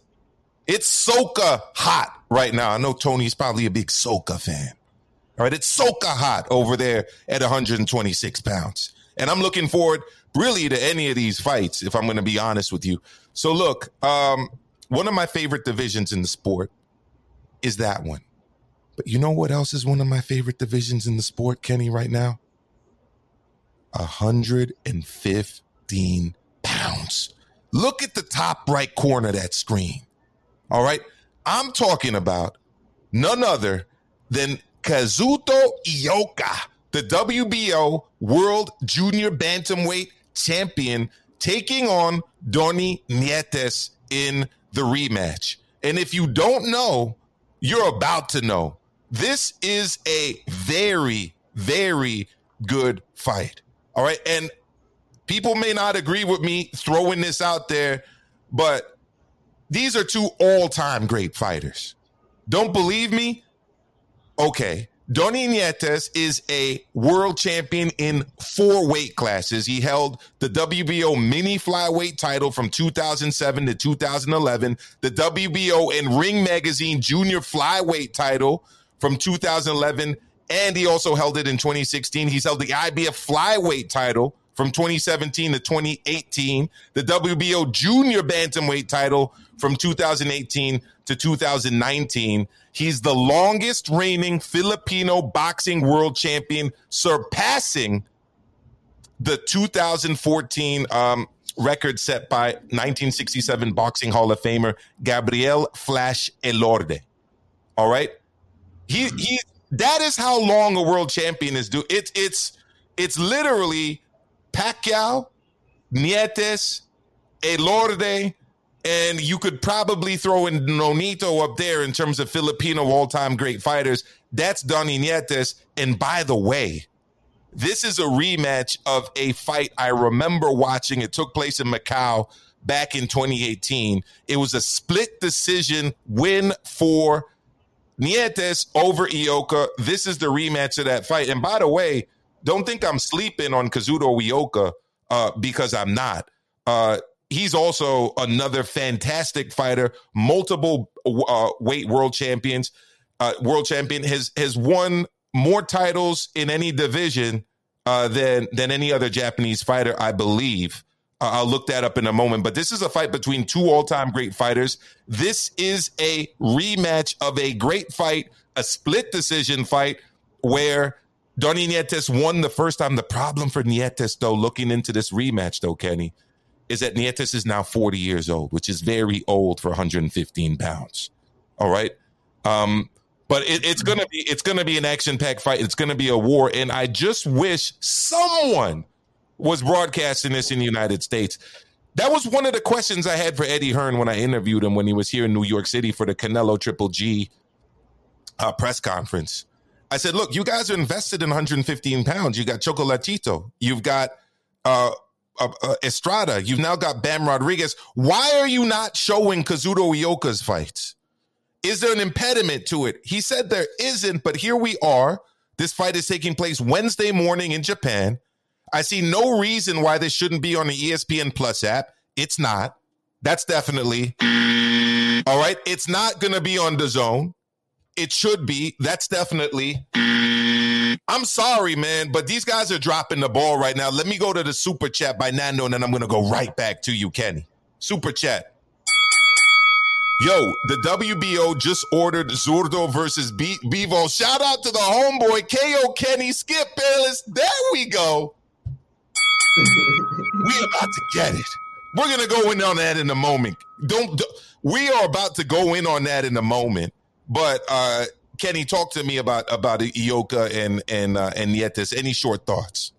It's Soca hot right now. I know Tony's probably a big Soca fan. All right, it's Soca hot over there at 126 pounds. And I'm looking forward really to any of these fights, if I'm going to be honest with you. So, look, um, one of my favorite divisions in the sport is that one. But you know what else is one of my favorite divisions in the sport, Kenny, right now? 115 pounds. Look at the top right corner of that screen. All right. I'm talking about none other than Kazuto Ioka, the WBO World Junior Bantamweight Champion, taking on Donnie Nietes in the rematch. And if you don't know, you're about to know. This is a very, very good fight. All right. And people may not agree with me throwing this out there, but these are two all time great fighters. Don't believe me? Okay. Donnie Nietes is a world champion in four weight classes. He held the WBO mini flyweight title from 2007 to 2011, the WBO and Ring Magazine junior flyweight title from 2011, and he also held it in 2016. He's held the IBF flyweight title from 2017 to 2018, the WBO junior bantamweight title from 2018 to 2019. He's the longest reigning Filipino boxing world champion, surpassing the 2014 um, record set by 1967 Boxing Hall of Famer Gabriel Flash Elorde. All right, he he. That is how long a world champion is due. It's it's it's literally Pacquiao, Nietes, Elorde, and you could probably throw in Nonito up there in terms of Filipino all-time great fighters. That's Donnie Nietes. And by the way, this is a rematch of a fight I remember watching. It took place in Macau back in 2018. It was a split decision win for Nietes over Ioka. This is the rematch of that fight. And by the way, don't think I'm sleeping on Kazuto Ioka uh, because I'm not. Uh, he's also another fantastic fighter, multiple uh, weight world champions, uh, world champion has has won more titles in any division uh, than than any other Japanese fighter, I believe. I'll look that up in a moment. But this is a fight between two all time great fighters. This is a rematch of a great fight, a split decision fight where Donnie Nietes won the first time. The problem for Nietes, though, looking into this rematch, though, Kenny, is that Nietes is now 40 years old, which is very old for 115 pounds. All right. Um, but it, it's gonna be it's gonna be an action packed fight. It's gonna be a war, and I just wish someone was broadcasting this in the United States. That was one of the questions I had for Eddie Hearn when I interviewed him when he was here in New York City for the Canelo Triple G uh, press conference. I said, "Look, you guys are invested in 115 pounds. You got Chocolatito. You've got uh, uh, uh, Estrada. You've now got Bam Rodriguez. Why are you not showing Kazuto Ioka's fights? Is there an impediment to it? He said there isn't, but here we are. This fight is taking place Wednesday morning in Japan. I see no reason why this shouldn't be on the ESPN Plus app. It's not. That's definitely all right. It's not going to be on DAZN. It should be. That's definitely. I'm sorry, man, but these guys are dropping the ball right now. Let me go to the super chat by Nando, and then I'm going to go right back to you, Kenny. Super chat. Yo, the WBO just ordered Zurdo versus B- Bivol. Shout out to the homeboy KO Kenny Skip Bayless. There we go. we about to get it. We're gonna go in on that in a moment. Don't, don't we are about to go in on that in a moment. But uh Kenny, talk to me about about Ioka and and uh, and Nietes. Any short thoughts?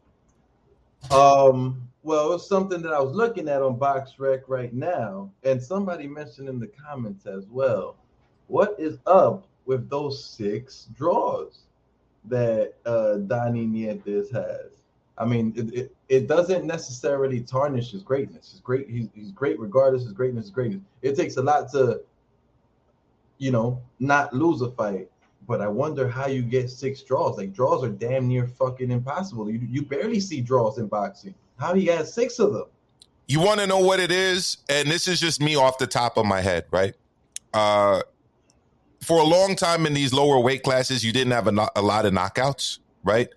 Um, well, it's something that I was looking at on BoxRec right now, and somebody mentioned in the comments as well. What is up with those six draws that uh, Donnie Nietes has? I mean, it, it, it, doesn't necessarily tarnish his greatness. He's great. He's, he's great regardless. His greatness is greatness. It takes a lot to, you know, not lose a fight but I wonder how you get six draws. Like draws are damn near fucking impossible. You you barely see draws in boxing. How he got six of them? You want to know what it is? And this is just me off the top of my head, right? Uh, for a long time in these lower weight classes, you didn't have a, a lot of knockouts, right?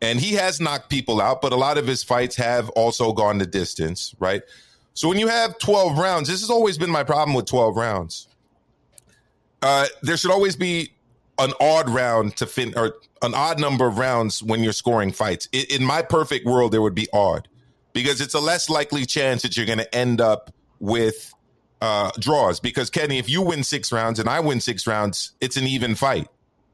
And he has knocked people out, but a lot of his fights have also gone the distance, right? So when you have 12 rounds, this has always been my problem with 12 rounds. Uh, there should always be an odd round to fin or an odd number of rounds when you're scoring fights. In my perfect world, there would be odd because it's a less likely chance that you're going to end up with uh, draws. Because Kenny, if you win six rounds and I win six rounds, it's an even fight.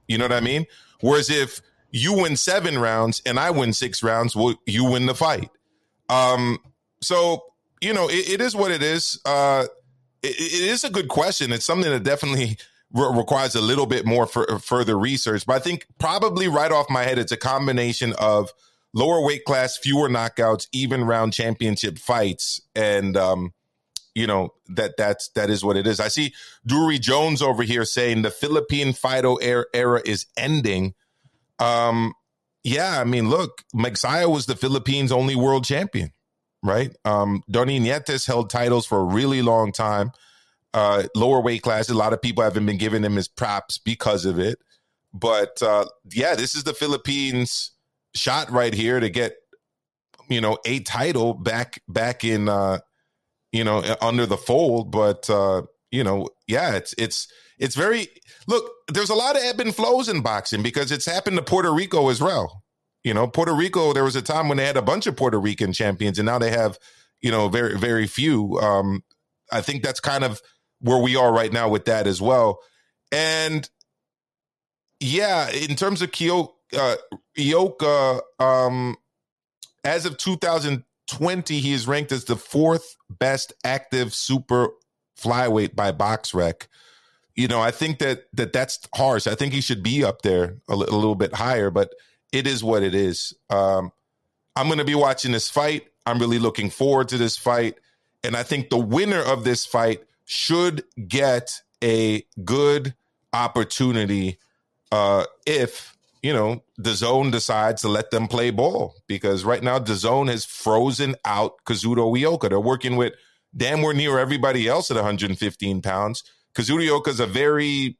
You know what I mean? Whereas if you win seven rounds and I win six rounds, well, you win the fight. Um, so you know, it, it is what it is. Uh, it, it is a good question. It's something that definitely re- requires a little bit more for, further research. But I think probably right off my head, it's a combination of lower weight class, fewer knockouts, even round championship fights, and um, you know that that's that is what it is. I see Drury Jones over here saying the Philippine Fido era, era is ending. Um, yeah, I mean, look, Magsayo was the Philippines' only world champion, right? Um, Donnie Nietes held titles for a really long time uh, lower weight classes. A lot of people haven't been giving him his props because of it. But uh, yeah, this is the Philippines shot right here to get you know a title back back in uh, you know under the fold. But uh, you know, yeah, it's it's it's very look. There's a lot of ebb and flows in boxing because it's happened to Puerto Rico as well. You know, Puerto Rico. There was a time when they had a bunch of Puerto Rican champions, and now they have you know very very few. Um, I think that's kind of where we are right now with that as well. And yeah, in terms of Kyo, uh, Ioka, um, as of 2020, he is ranked as the fourth best active super flyweight by BoxRec. You know, I think that that that's harsh. I think he should be up there a little bit higher, but it is what it is. Um, I'm going to be watching this fight. I'm really looking forward to this fight, and I think the winner of this fight should get a good opportunity uh, if you know DAZN decides to let them play ball because right now DAZN has frozen out Kazuto Ioka. They're working with damn near everybody else at 115 pounds. Kazuto Ioka is a very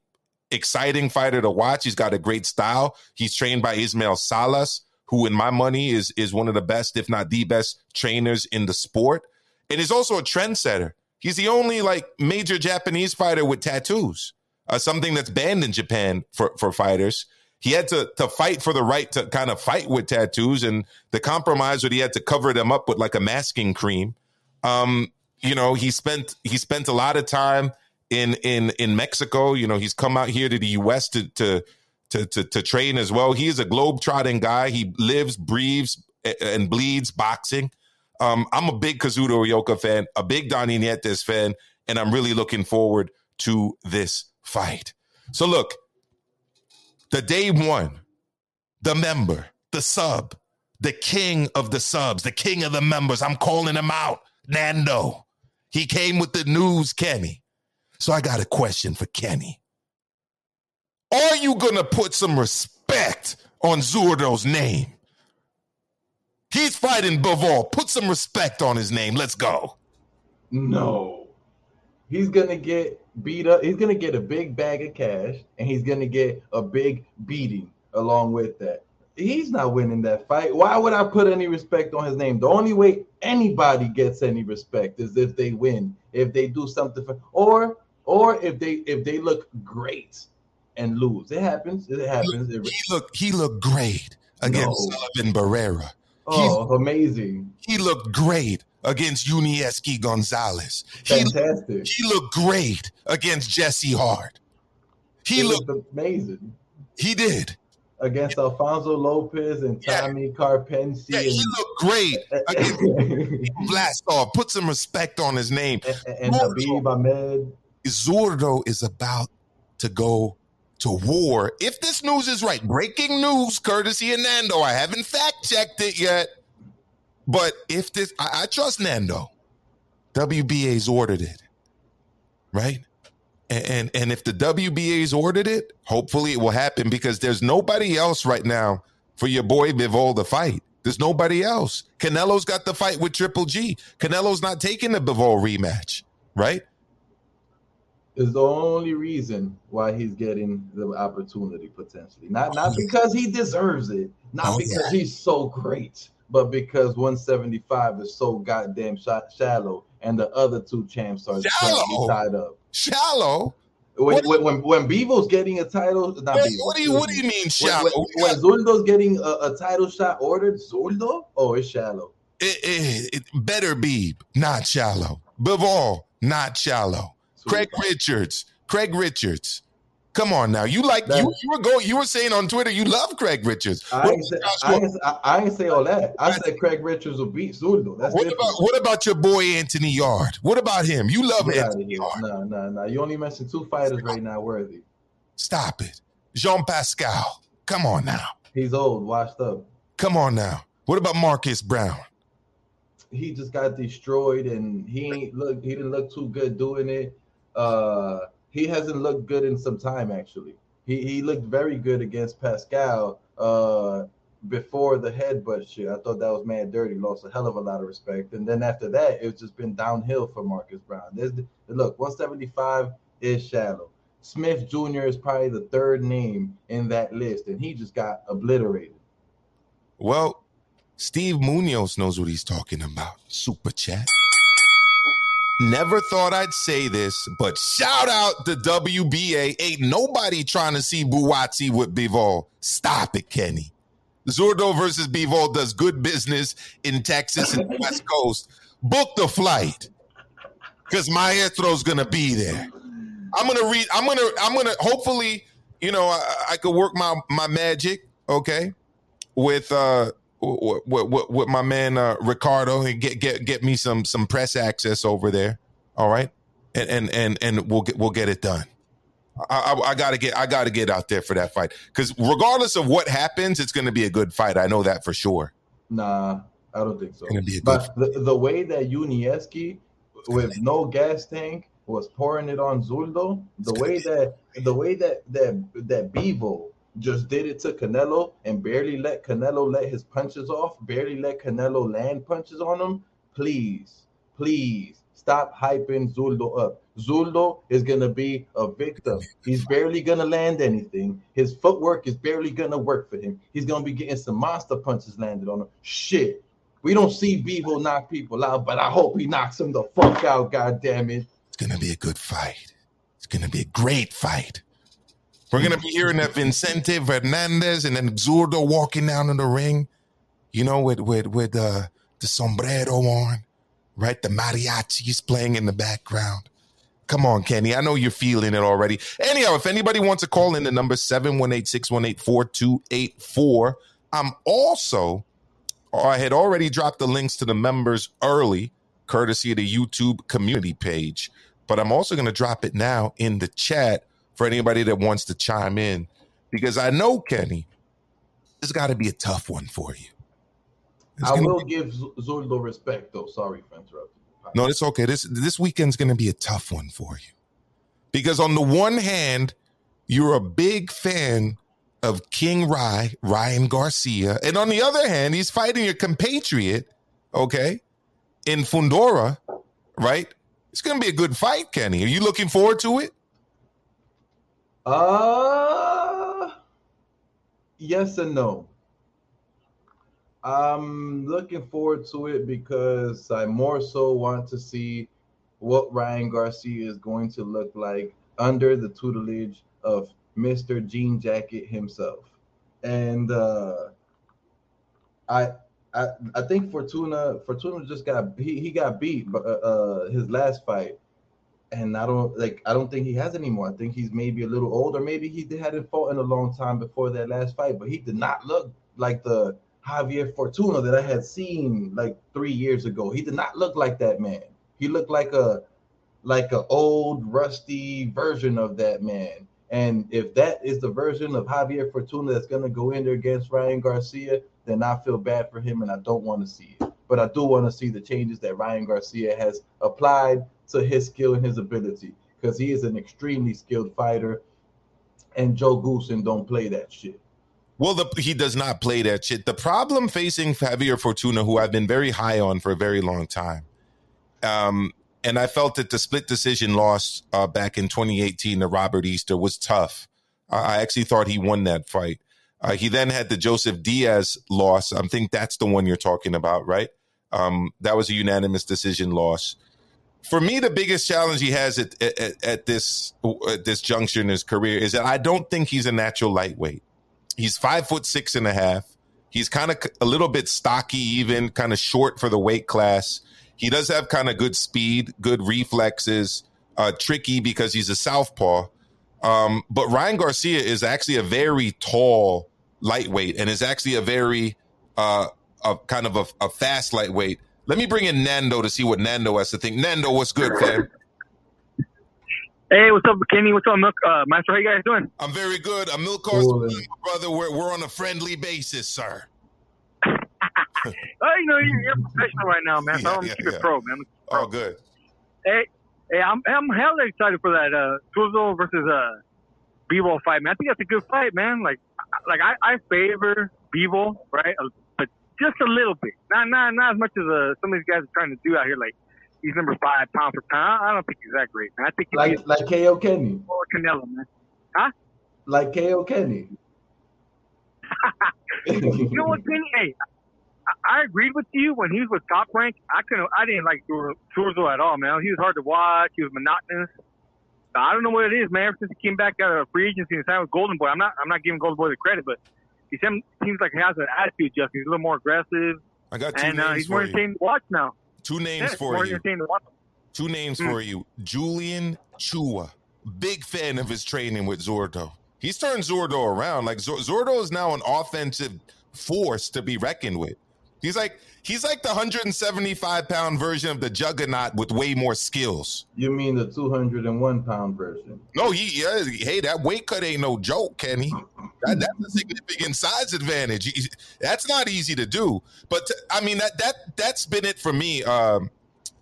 exciting fighter to watch. He's got a great style. He's trained by Ismael Salas, who, in my money, is is one of the best, if not the best, trainers in the sport. And he's also a trendsetter. He's the only like major Japanese fighter with tattoos, uh, something that's banned in Japan for, for fighters. He had to to fight for the right to kind of fight with tattoos, and the compromise that he had to cover them up with like a masking cream. Um, you know, he spent he spent a lot of time in in in Mexico. You know, he's come out here to the U.S. to to to to, to train as well. He is a globe trotting guy. He lives, breathes, and bleeds boxing. Um, I'm a big Kazuto Ioka fan, a big Donnie Nietes fan, and I'm really looking forward to this fight. So look, the day one, the member, the sub, the king of the subs, the king of the members. I'm calling him out, Nando. He came with the news, Kenny. So I got a question for Kenny. Are you gonna put some respect on Zurdo's name? He's fighting Bivol. Put some respect on his name. Let's go. No. He's gonna get beat up. He's gonna get a big bag of cash, and he's gonna get a big beating along with that. He's not winning that fight. Why would I put any respect on his name? The only way anybody gets any respect is if they win, if they do something for, or or if they if they look great and lose. It happens. It happens. He, he looked he looked great against no. Sullivan Barrera. Oh, He's, amazing. He looked great against Yuniesky Gonzalez. Fantastic. He looked, he looked great against Jesse Hart. He it looked amazing. He did against Alfonso Lopez and Tommy yeah. Karpency. Yeah, he looked great against Vlasov. Put some respect on his name. And, and Habib Ahmed. Zurdo is about to go to war. If this news is right, breaking news, courtesy of Nando. I haven't fact checked it yet, but if this, I, I trust Nando. WBA's ordered it, right? And, and and if the WBA's ordered it, hopefully it will happen because there's nobody else right now for your boy Bivol to fight. There's nobody else. Canelo's got the fight with Triple G. Canelo's not taking the Bivol rematch, right? Is the only reason why he's getting the opportunity potentially. Not not mm-hmm. because he deserves it, not oh, because yeah. he's so great, but because 175 is so goddamn sh- shallow, and the other two champs are tied up. Shallow. When, when, when, when Bivol's getting a title, not Bevo, what do you what do you mean shallow? When, when, when getting a, a, title shot ordered, Zurdo, oh, it's shallow. It, it, it better be not shallow. Bivol, not shallow. Craig Richards. Craig Richards. Come on now. You like that, you, you were going you were saying on Twitter you love Craig Richards. I ain't, say, I, ain't, I ain't, say all that. I said Craig Richards will beat Zurdo. That's what about what about your boy Anthony Yarde? What about him? You love Get Anthony Yarde. No, no, no. You only mentioned two fighters right now worthy. Stop it. Jean Pascal. Come on now. He's old, washed up. Come on now. What about Marcus Browne? He just got destroyed and he ain't look he didn't look too good doing it. Uh, he hasn't looked good in some time actually. He he looked very good against Pascal uh, before the headbutt shit. I thought that was mad dirty. Lost a hell of a lot of respect. And then after that, it's just been downhill for Marcus Browne. There's look, 175 is shallow. Smith Jr. is probably the third name in that list, and he just got obliterated. Well, Steve Munoz knows what he's talking about. Super chat. Never thought I'd say this, but shout out the WBA. Ain't nobody trying to see Buatsi with Bivol. Stop it, Kenny. Zurdo versus Bivol does good business in Texas and the West Coast. Book the flight because Maestro's gonna be there. I'm gonna read. I'm gonna. I'm gonna. Hopefully, you know, I, I could work my my magic. Okay, with uh with, with, with my man uh, Ricardo and get get get me some some press access over there. All right, and and and and we'll get we'll get it done. I, I, I gotta get I gotta get out there for that fight because regardless of what happens, it's gonna be a good fight. I know that for sure. Nah, I don't think so. but the, the way that Yuniesky with no gas tank was pouring it on Zurdo, the way that the way that that that Bivol just did it to Canelo and barely let Canelo let his punches off, barely let Canelo land punches on him. Please, please stop hyping Zurdo up. Zurdo is going to be a victim. He's barely going to land anything. His footwork is barely going to work for him. He's going to be getting some monster punches landed on him. Shit. We don't see Bivol knock people out, but I hope he knocks him the fuck out, God damn it. It's going to be a good fight. It's going to be a great fight. We're gonna be hearing that Vincente Fernandez and then Zurdo walking down in the ring, you know, with with with uh, the sombrero on, right? The mariachis playing in the background. Come on, Kenny. I know you're feeling it already. Anyhow, if anybody wants to call in the number 718-618-4284. I'm also I had already dropped the links to the members early, courtesy of the YouTube community page. But I'm also going to drop it now in the chat for anybody that wants to chime in because I know Kenny, it's got to be a tough one for you. It's I will be- give Zurdo respect, though. Sorry for interrupting. No, it's okay. This this weekend's going to be a tough one for you because on the one hand, you're a big fan of King Rye, Ryan Garcia, and on the other hand, he's fighting your compatriot, okay, in Fundora, right? It's going to be a good fight, Kenny. Are you looking forward to it? Uh yes and no. I'm looking forward to it because I more so want to see what Ryan Garcia is going to look like under the tutelage of Mr. Jean Jacket himself. And uh, I, I I think Fortuna Fortuna just got he, he got beat uh, uh, his last fight. And I don't like I don't think he has anymore. I think he's maybe a little older. Maybe he hadn't fought in a long time before that last fight, but he did not look like the Javier Fortuna that I had seen like three years ago. He did not look like that man. He looked like a like an old rusty version of that man. And if that is the version of Javier Fortuna that's going to go in there against Ryan Garcia, then I feel bad for him and I don't want to see it. But I do want to see the changes that Ryan Garcia has applied to his skill and his ability because he is an extremely skilled fighter. And Joe Goossen don't play that shit. Well, the, he does not play that shit. The problem facing Javier Fortuna, who I've been very high on for a very long time, um, and I felt that the split decision loss uh, back in 2018 to Robert Easter was tough. I actually thought he won that fight. Uh, he then had the Joseph Diaz loss. I think that's the one you're talking about, right? Um, that was a unanimous decision loss. For me, the biggest challenge he has at, at, at this at this juncture in his career is that I don't think he's a natural lightweight. He's five foot six and a half. He's kind of a little bit stocky, even kind of short for the weight class. He does have kind of good speed, good reflexes, uh, tricky because he's a southpaw. Um, but Ryan Garcia is actually a very tall lightweight and is actually a very uh, a kind of a, a, fast lightweight. Let me bring in Nando to see what Nando has to think. Nando, what's good, fam? Hey, what's up, Kenny? What's up, Milk? Uh, Master, how you guys doing? I'm very good. I'm Milk Carson, brother. We're, we're on a friendly basis, sir. oh, you know, you're, you're professional right now, man. So yeah, I'm yeah, keep yeah. it pro, man. Pro. Oh, good. Hey, hey, I'm I'm hella excited for that uh Tuzo versus uh Bivol fight, man. I think that's a good fight, man. Like, like I, I favor Bivol, right? Just a little bit, not not not as much as uh, some of these guys are trying to do out here. Like, he's number five pound for pound. I don't think he's that great, man. I think like like KO Kenny or Canelo, man. Huh? Like KO Kenny. you know what, Kenny? Hey, I, I agreed with you when he was with Top Rank. I couldn't. I didn't like Turzo at all, man. He was hard to watch. He was monotonous. I don't know what it is, man. Ever since he came back out of free agency and signed with Golden Boy, I'm not. I'm not giving Golden Boy the credit, but he seems like he has an attitude. Just he's a little more aggressive. I got two and uh, he's more entertaining to watch now. Two names yeah, for you. Two names mm. for you. Julian Chua. Big fan of his training with Zurdo. He's turned Zurdo around. Like Zurdo is now an offensive force to be reckoned with. He's like he's like the 175 pound version of the Juggernaut with way more skills. You mean the 201 pound version? No, he yeah, hey, that weight cut ain't no joke, Kenny. That, that's a significant size advantage. That's not easy to do. But I mean that that that's been it for me. Um,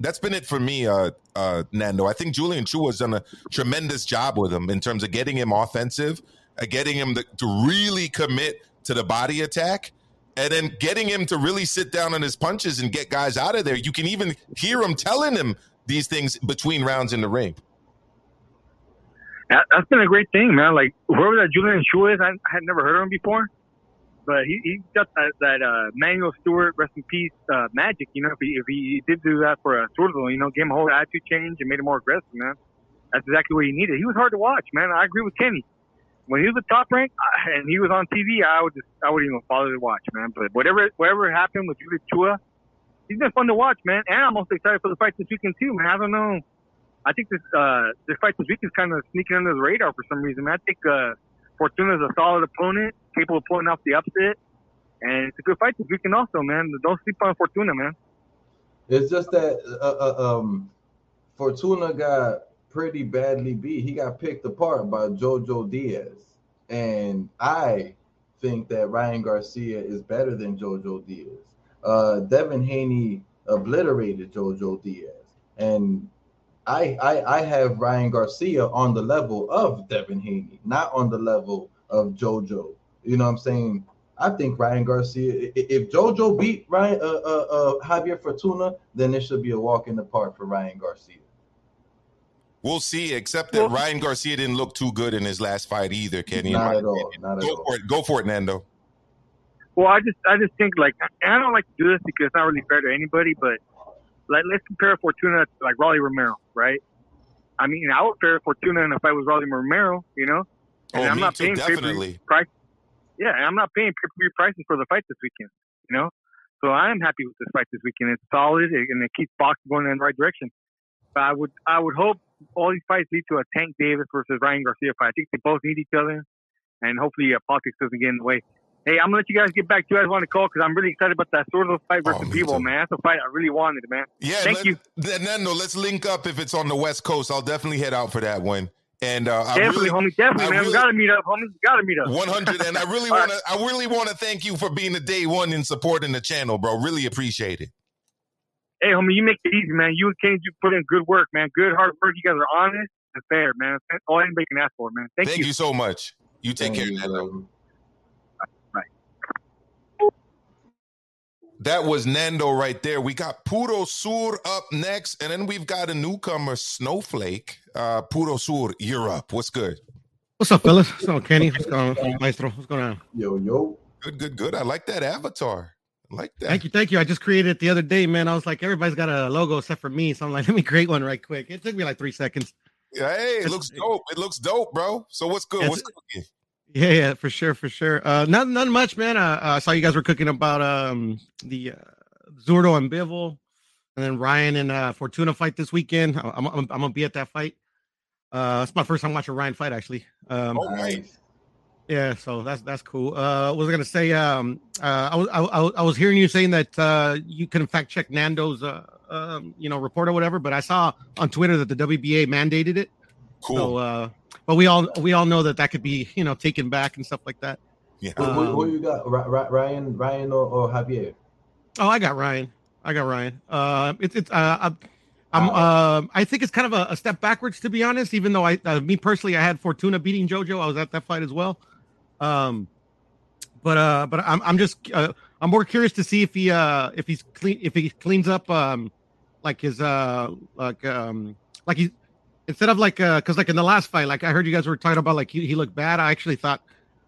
that's been it for me, uh, uh, Nando. I think Julian Chu has done a tremendous job with him in terms of getting him offensive, uh, getting him to, to really commit to the body attack, and then getting him to really sit down on his punches and get guys out of there. You can even hear him telling him these things between rounds in the ring. That's been a great thing, man. Like whoever that Julian Chu is, I, I had never heard of him before, but he, he got that, that uh, Emanuel Steward, rest in peace, uh, magic. You know, if he, if he did do that for a Turtle, you know, gave him a whole attitude change and made him more aggressive, man. That's exactly what he needed. He was hard to watch, man. I agree with Kenny. When he was at top rank and he was on TV, I would just I wouldn't even bother to watch, man. But whatever whatever happened with Julian Chua, he's been fun to watch, man. And I'm also excited for the fight this weekend too, man. I don't know I think this uh, this fight this week is kind of sneaking under the radar for some reason. Man, I think uh, Fortuna is a solid opponent, capable of pulling off the upset, and it's a good fight this weekend also, man. Don't sleep on Fortuna, man. It's just that uh, uh, um, Fortuna got pretty badly beat. He got picked apart by Jojo Diaz, and I think that Ryan Garcia is better than Jojo Diaz. Uh, Devin Haney obliterated Jojo Diaz, and I, I I have Ryan Garcia on the level of Devin Haney, not on the level of JoJo. You know what I'm saying? I think Ryan Garcia. If JoJo beat Ryan uh, uh, uh, Javier Fortuna, then it should be a walk in the park for Ryan Garcia. We'll see. Except that Ryan Garcia didn't look too good in his last fight either. Kenny, not at all. Not Go at for it. Go for it, Nando. Well, I just I just think like I don't like to do this because it's not really fair to anybody, but Like, let's compare Fortuna to like Rolly Romero, right? I mean, I would compare Fortuna in a fight with Rolly Romero, you know. And oh, I'm me not too, paying definitely. price. Yeah, I'm not paying pay-per-view prices for the fight this weekend, you know. So I am happy with this fight this weekend. It's solid and it keeps boxing going in the right direction. But I would I would hope all these fights lead to a Tank Davis versus Ryan Garcia fight. I think they both need each other, and hopefully uh, politics doesn't get in the way. Hey, I'm gonna let you guys get back. You guys want to call because I'm really excited about that sort of fight versus Oh, people, man. That's a fight I really wanted, man. Yeah, Thank you. Then, Nando, let's link up if it's on the West Coast. I'll definitely head out for that one. And uh, I Definitely, really, homie. Definitely, I man. really- we gotta meet up, homie. We gotta meet up. 100 and i really want to i really want to thank you for being a day one in supporting the channel bro really appreciate it Hey, homie, you make it easy, man. You and Kenny, you put in good work, man. Good hard work. You guys are honest and fair, man. That's all anybody can ask for, man. Thank, thank, you. so much you take Thank care you, Nando. brother. that was nando right there we got puro sur up next and then we've got a newcomer snowflake uh puro sur you're up what's good What's up, fellas? What's up, Kenny? What's going on, Maestro? What's going on? Yo, yo. good good good i like that avatar I like that Thank you, thank you. I just created it the other day, man. I was like, everybody's got a logo except for me, so I'm like, let me create one right quick. It took me like three seconds. Yeah, hey it looks dope it looks dope bro so what's good what's cooking Yeah, yeah, for sure, for sure. Uh, not not much, man. Uh, I saw you guys were cooking about um the uh, Zurdo and Bivol, and then Ryan and uh, Fortuna fight this weekend. I- I'm, I'm I'm gonna be at that fight. Uh, it's my first time watching Ryan fight, actually. Um, Oh, nice. Nice. Yeah, so that's that's cool. Uh, what was gonna say? Um, uh, I was I, I, I was hearing you saying that uh, you can in fact check Nando's uh, um, you know, report or whatever, but I saw on Twitter that the WBA mandated it. cool So, uh, but we all we all know that that could be you know taken back and stuff like that. yeah Who, who, who Um, you got? Ri- Ri- Ryan, Ryan, or, or Javier? Oh, I got Ryan. I got Ryan. Uh, it's it's uh, I'm, I'm uh, I think it's kind of a, a step backwards to be honest. Even though I, uh, me personally, I had Fortuna beating JoJo. I was at that fight as well. Um, but uh, but I'm I'm just uh, I'm more curious to see if he uh if he's clean if he cleans up um like his uh like um like he instead of like uh because like in the last fight like I heard you guys were talking about like he, he looked bad. I actually thought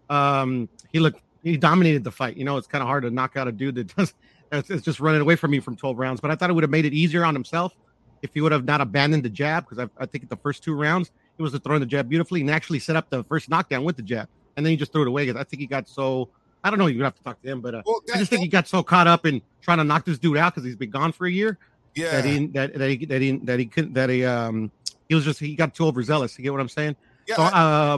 um he looked he dominated the fight. You know, it's kind of hard to knock out a dude that does it's, just running away from me from 12 rounds. But I thought it would have made it easier on himself if he would have not abandoned the jab because I, I think the first two rounds he was throwing the jab beautifully and actually set up the first knockdown with the jab, and then he just threw it away. 'cause I think he got so I don't know. You have to talk to him, but uh, well, I just think he got so caught up in trying to knock this dude out because he's been gone for a year yeah that he that, that he that he that he couldn't that he um he was just he got too overzealous. You get what I'm saying? yeah, so I- uh,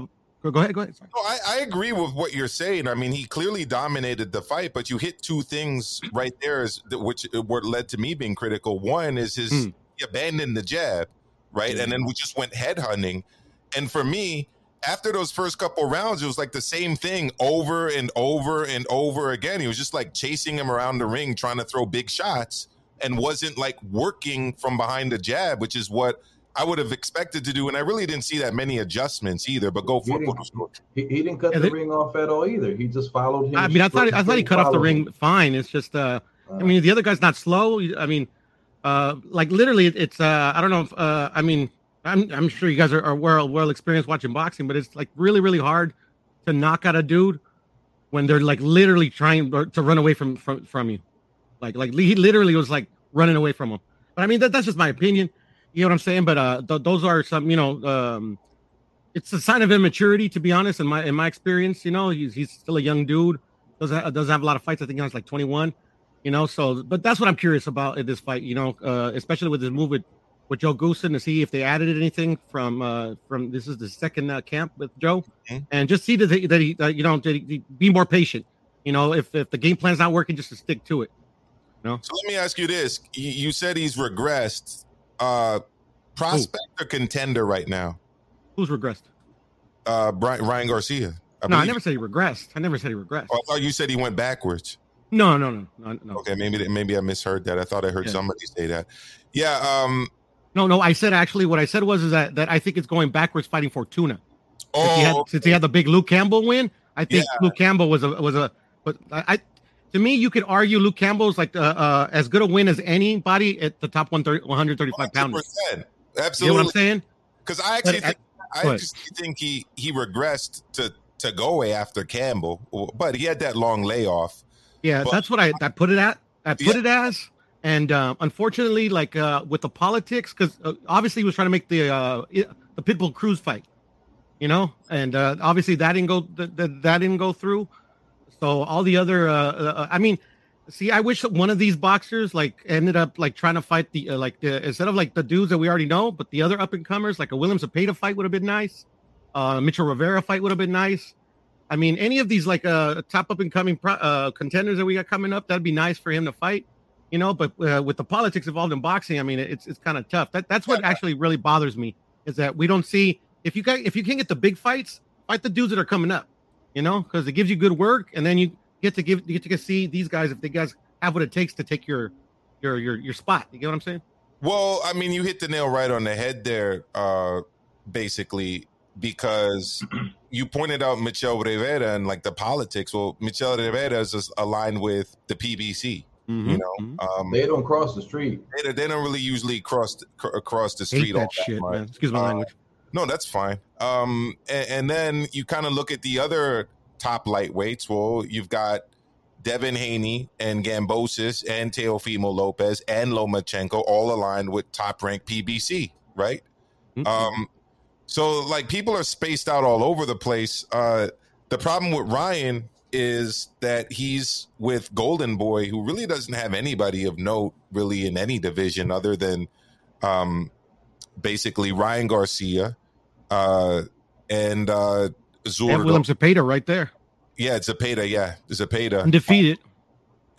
go, ahead, go ahead. Sorry. No, I, I agree with what you're saying. I mean, he clearly dominated the fight, but you hit two things right there, is which were led to me being critical. One is his Hmm. he abandoned the jab, right, and then we just went head hunting. And for me, after those first couple rounds, it was like the same thing over and over and over again. He was just like chasing him around the ring, trying to throw big shots, and wasn't like working from behind the jab, which is what. I would have expected to do, and I really didn't see that many adjustments either. But go for didn't, it. he, he didn't cut Yeah, the they- ring off at all either. He just followed him. I mean, I thought I thought he cut off the ring him. fine. It's just uh Uh, I mean, the other guy's not slow. I mean, uh, like literally, it's uh, I don't know. If, uh, I mean, I'm I'm sure you guys are, are well well experienced watching boxing, but it's like really really hard to knock out a dude when they're like literally trying to run away from from from you. Like like he literally was like running away from him. But I mean, that, that's just my opinion. You know what I'm saying? But uh, th- those are some, you know, um, it's a sign of immaturity, to be honest. In my in my experience, you know, he's he's still a young dude. Doesn't ha- doesn't have a lot of fights. I think he has like 21. You know, so but that's what I'm curious about in this fight. You know, uh, especially with this move with with Joe Goossen to see if they added anything from uh from this is the second uh, camp with Joe, and just see that he, that he uh, you know that he, be more patient. You know, if if the game plan's not working, just to stick to it. You know? So let me ask you this: You- You said he's regressed. Uh, prospect or contender right now? Who's regressed? Uh, Brian, Ryan Garcia. I no, I never said he regressed. I never said he regressed. Oh, I thought you said he went backwards. No, no, no, no, no. Okay, maybe maybe I misheard that. I thought I heard Yeah. somebody say that. Yeah. Um. No, no. I said actually, what I said was is that that I think it's going backwards fighting Fortuna. Since, he had, Oh, since he had the big Luke Campbell win, I think Luke Campbell was a was a. But I, I to me, you could argue Luke Campbell's like uh, uh, as good a win as anybody at the top 130, 135 pounders. 100%. You know what I'm Absolutely. saying? Because I actually But I- think, I actually think he he regressed to to go away after Campbell, but he had that long layoff. Yeah, But- that's what I, I put it at. I put Yeah. it as. And uh, unfortunately, like uh, with the politics, because uh, obviously he was trying to make the uh, the Pitbull Cruz fight, you know, and uh, obviously that didn't go that, that, that didn't go through. So all the other, uh, uh, I mean, see, I wish one of these boxers like ended up like trying to fight the uh, like the instead of like the dudes that we already know, but the other up and comers, like a William Zepeda fight would have been nice. Uh, Michel Rivera fight would have been nice. I mean, any of these like uh top up and coming pro- uh contenders that we got coming up, that'd be nice for him to fight. You know, but uh, with the politics involved in boxing, I mean, it's it's kind of tough. That that's what actually really bothers me is that we don't see if you got if you can get the big fights, fight the dudes that are coming up. You know, because it gives you good work, and then you get to give you get to see these guys if they guys have what it takes to take your your your your spot. You get what I'm saying? Well, I mean, you hit the nail right on the head there. Uh, basically, because you pointed out Michel Rivera and like the politics. Well, Michel Rivera is just aligned with the PBC. Mm-hmm. You know, um, They don't cross the street. they, they don't really usually cross the- cr- across the street Hate all that that shit, much. man. Excuse my Uh, language. No, that's fine. Um, and, and then you kind of look at the other top lightweights. Well, you've got Devin Haney and Kambosos and Teofimo Lopez and Lomachenko all aligned with top ranked PBC, right? Mhm. Um, so like people are spaced out all over the place. Uh, the problem with Ryan is that he's with Golden Boy, who really doesn't have anybody of note really in any division other than um, basically Ryan Garcia uh, and uh, They have Zurdo. William Zepeda right there, Yeah, Zepeda. Yeah, Zepeda undefeated.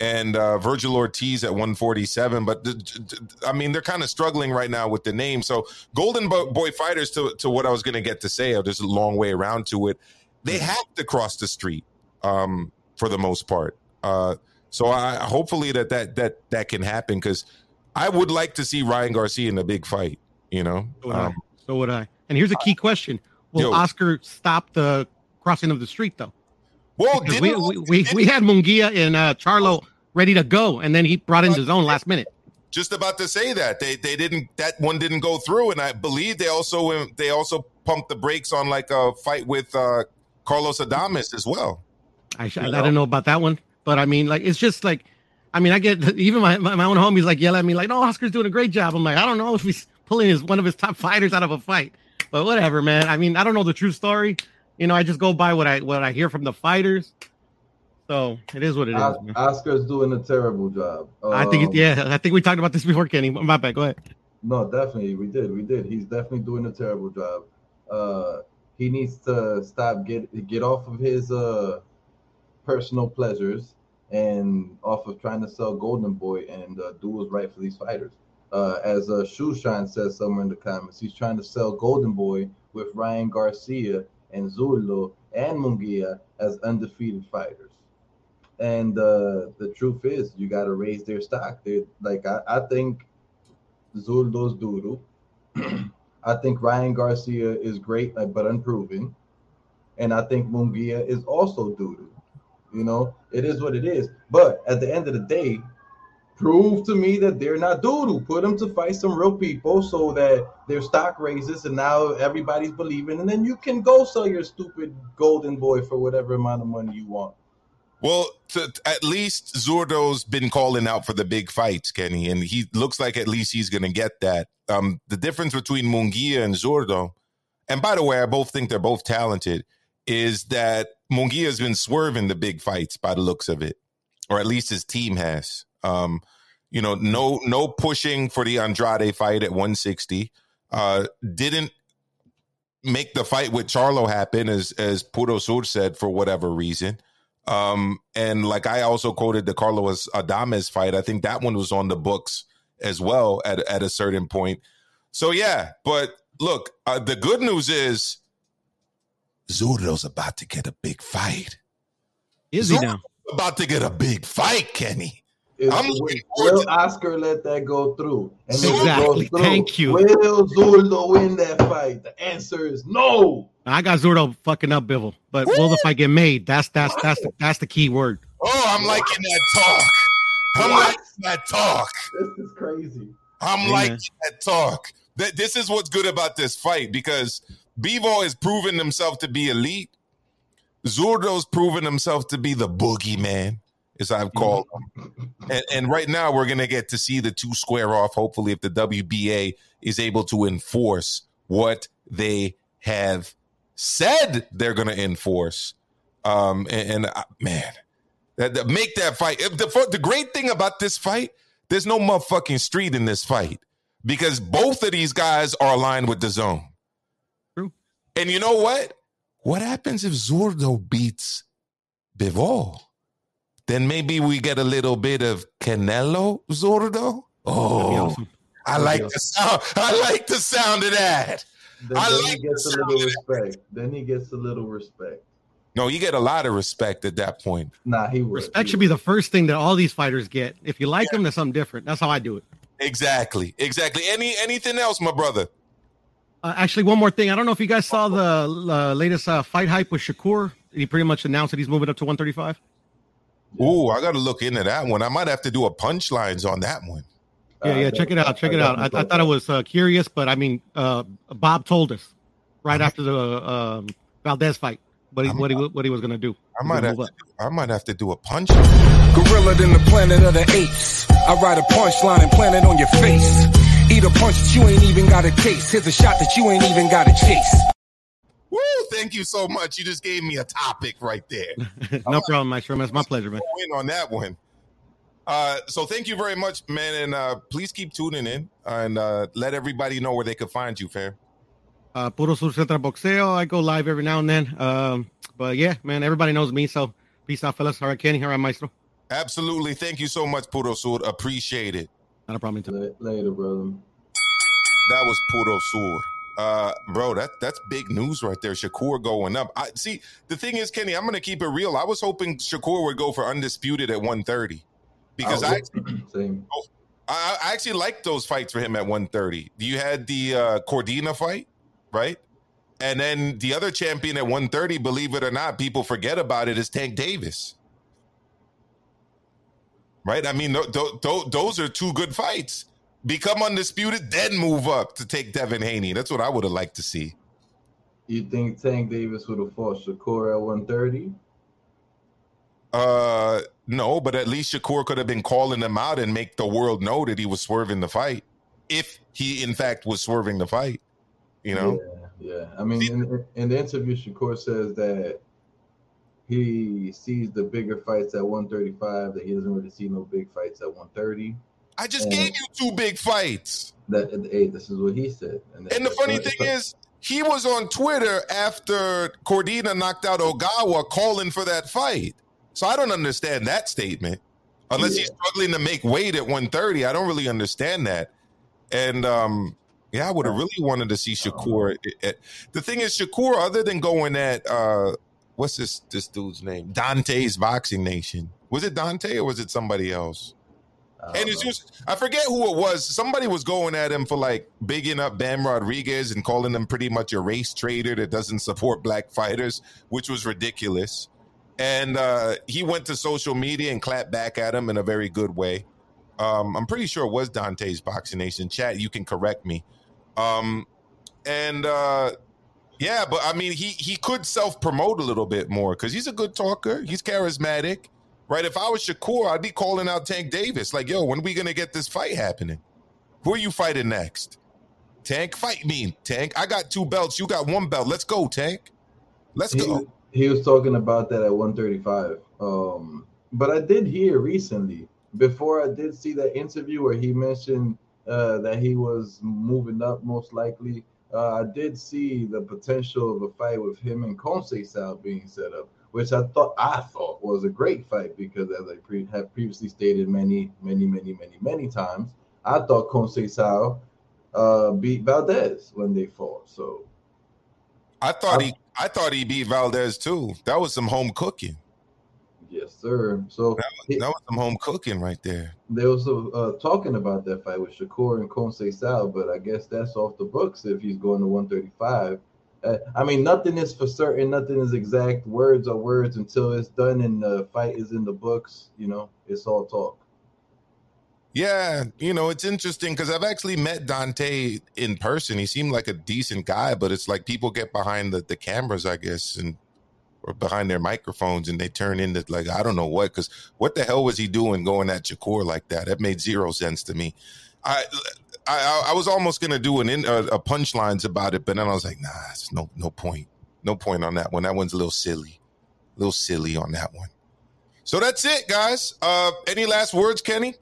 and uh, Virgil Ortiz at 147. But th- th- th- I mean, they're kind of struggling right now with the name. So Golden Bo- Boy Fighters, to to what I was going to get to say, there's a long way around to it. They have to cross the street um, for the most part. Uh, so I hopefully that that that that can happen because I would like to see Ryan Garcia in a big fight. You know, So would, Um, I. so would I. And here's a key question: Will Yo. Oscar stop the crossing of the street though? well, we, we, we, we had Mungia and uh, Charlo ready to go, and then he brought in his own last minute. just about to say that they they didn't that one didn't go through, and I believe they also they also pumped the brakes on like a fight with uh, Carlos Adames as well. I, You I don't know about that one, but I mean, like, it's just like, I mean, I get even my, my, my own homies like yelling at me like, "No, Oscar's doing a great job." I'm like, I don't know if he's pulling his one of his top fighters out of a fight, but whatever, man. I mean, I don't know the true story. You know, I just go by what I what I hear from the fighters. So it is what it is. Man. Oscar's doing a terrible job. I think, Um, yeah, I think we talked about this before, Kenny. My bad. Go ahead. No, definitely, we did, we did. He's definitely doing a terrible job. Uh, he needs to stop get get off of his uh personal pleasures and off of trying to sell Golden Boy and uh, what's right for these fighters. Uh, as uh, Shushan says somewhere in the comments, he's trying to sell Golden Boy with Ryan Garcia and Zullo and Mungia as undefeated fighters. And uh, the truth is, you got to raise their stock. They like I, I think Zuldo's doodoo. I think Ryan Garcia is great, uh, but unproven. And I think Mungia is also doodoo. You know, it is what it is. But at the end of the day, prove to me that they're not doodoo. Put them to fight some real people so that their stock raises and now everybody's believing. And then you can go sell your stupid golden boy for whatever amount of money you want. Well, to, at least Zurdo's been calling out for the big fights, Kenny, and he looks like at least he's going to get that. Um, the difference between Mungia and Zurdo, and by the way, I both think they're both talented, is that Mungia has been swerving the big fights by the looks of it, or at least his team has. Um, you know, no no pushing for the Andrade fight at 160. Uh, didn't make the fight with Charlo happen, as as Puro Sur said, for whatever reason. Um, and like I also quoted the Carlos Adames fight. I think that one was on the books as well at at a certain point. So yeah, but look, uh, the good news is Zurdo's about to get a big fight. Is he now? About to get a big fight, Kenny. Is- I'm looking will to- Oscar let that go through? And Exactly. through, Thank you. Will Zuldo win that fight? The answer is no. I got Zurdo fucking up, Bivol. But will the fight get made? That's that's that's the, that's the key word. Oh, I'm liking that talk. I'm What? liking that talk. This is crazy. I'm Amen. liking that talk. That this is what's good about this fight because Bivol has proven himself to be elite. Zurdo's proven himself to be the boogeyman. as I've called him. And, and right now, we're going to get to see the two square off, hopefully, if the WBA is able to enforce what they have said they're going to enforce. Um, and, and uh, man, that, that, make that fight. The, the great thing about this fight, there's no motherfucking street in this fight because both of these guys are aligned with the True. And you know what? What happens if Zurdo beats Bivol? Then maybe we get a little bit of Canelo Zurdo. Oh, awesome. I like the sound. I like the sound of that. Then, I then like he gets a little respect. Then he gets a little respect. No, you get a lot of respect at that point. Nah, he would. Respect he should would. be the first thing that all these fighters get. If you like yeah. them, that's something different. That's how I do it. Exactly, exactly. Any anything else, my brother? Uh, actually, one more thing. I don't know if you guys saw the uh, latest uh, fight hype with Shakur. He pretty much announced that he's moving up to 135. Ooh, I got to look into that one. I might have to do a punchlines on that one. Yeah, yeah. Check it out. Check it out. I, I thought it was uh, curious, but I mean, uh, Bob told us right after the um, Valdez fight what he, what he what he was gonna do. I might have to, I might have to do a punch. Gorilla than the planet of the apes. I write a punchline and plant it on your face. Eat a punch that you ain't even got a taste. Here's a shot that you ain't even got a chase. Woo! Thank you so much. You just gave me a topic right there. no problem, my Sherman. It's my pleasure, man. Win on that one. Uh, so thank you very much, man, and uh, please keep tuning in and uh, let everybody know where they could find you, fam. Uh, Puro Sur Central Boxeo. I go live every now and then. Um, but yeah, man, everybody knows me. So peace out, fellas. All right, Kenny. All right, Maestro. Absolutely. Thank you so much, Puro Sur. Appreciate it. Not a problem. Later, brother. That was Puro Sur. Uh, bro, that that's big news right there. Shakur going up. I see. The thing is, Kenny, I'm gonna keep it real. I was hoping Shakur would go for undisputed at 130 because oh, I, actually, oh, I, I actually liked those fights for him at 130. You had the uh, Cordina fight right? And then the other champion at 130, believe it or not, people forget about it, is Tank Davis. Right? I mean, th- th- th- those are two good fights. Become undisputed, then move up to take Devin Haney. That's what I would have liked to see. You think Tank Davis would have fought Shakur at 130? Uh, no, but at least Shakur could have been calling him out and make the world know that he was swerving the fight, if he in fact was swerving the fight. You know? Yeah, yeah. I mean, in, in the interview, Shakur says that he sees the bigger fights at 135, that he doesn't really see no big fights at 130. I just and gave you two big fights. That hey, this is what he said. And, and the funny thing is, he was on Twitter after Cordina knocked out Ogawa, calling for that fight. So I don't understand that statement. Unless yeah. he's struggling to make weight at 130, I don't really understand that. And um, yeah, I would have really wanted to see Shakur. The thing is, Shakur, other than going at uh, what's this this dude's name? Dante's Boxing Nation. Was it Dante or was it somebody else? And it's just I forget who it was. Somebody was going at him for like bigging up Bam Rodriguez and calling him pretty much a race trader that doesn't support black fighters, which was ridiculous. And uh, he went to social media and clapped back at him in a very good way. Um, I'm pretty sure it was Dante's Boxing Nation. Chat, you can correct me. Um, and uh, yeah, but I mean, he he could self promote a little bit more because he's a good talker. He's charismatic, right? If I was Shakur, I'd be calling out Tank Davis, like, "Yo, when are we gonna get this fight happening? Who are you fighting next? Tank, fight me, Tank. I got two belts. You got one belt. Let's go, Tank. Let's he, go." He was talking about that at 135. Um, but I did hear recently, before I did see that interview where he mentioned uh, that he was moving up most likely. Uh, I did see the potential of a fight with him and Conceição being set up, which I thought I thought was a great fight because, as I pre- have previously stated many, many, many, many, many times, I thought Conceição uh, beat Valdez when they fought. So I thought I, he, I thought he beat Valdez too. That was some home cooking. Yes, sir. So that was, that was some home cooking right there. They was uh, talking about that fight with Shakur and Conceição, but I guess that's off the books if he's going to 135. Uh, I mean, nothing is for certain. Nothing is exact. Words are words until it's done and the fight is in the books. You know, it's all talk. Yeah, you know, it's interesting because I've actually met Dante in person. He seemed like a decent guy, but it's like people get behind the, the cameras, I guess, and or behind their microphones and they turn into like I don't know what because what the hell was he doing going at Shakur like that? That made zero sense to me. I I, I was almost gonna do an in, uh, a punchlines about it, but then I was like, nah, it's no no point, no point on that one. That one's a little silly, a little silly on that one. So that's it, guys. Uh, any last words, Kenny?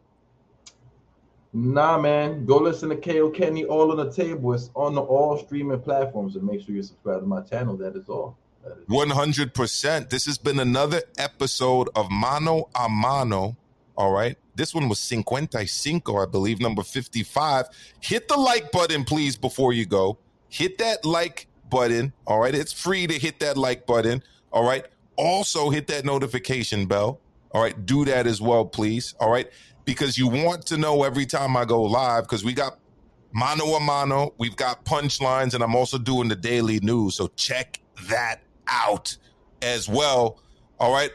Nah, man. Go listen to KO Kenny All on the Table. It's on the all streaming platforms, and make sure you subscribe to my channel. That is all. One hundred percent. This has been another episode of Mano a Mano. All right. This one was 55, I believe, number 55. Hit the like button, please, before you go. Hit that like button. All right. It's free to hit that like button. All right. Also, hit that notification bell. All right. Do that as well, please. All right. Because you want to know every time I go live, because we got mano a mano, we've got punchlines, and I'm also doing the daily news. So check that out as well. All right.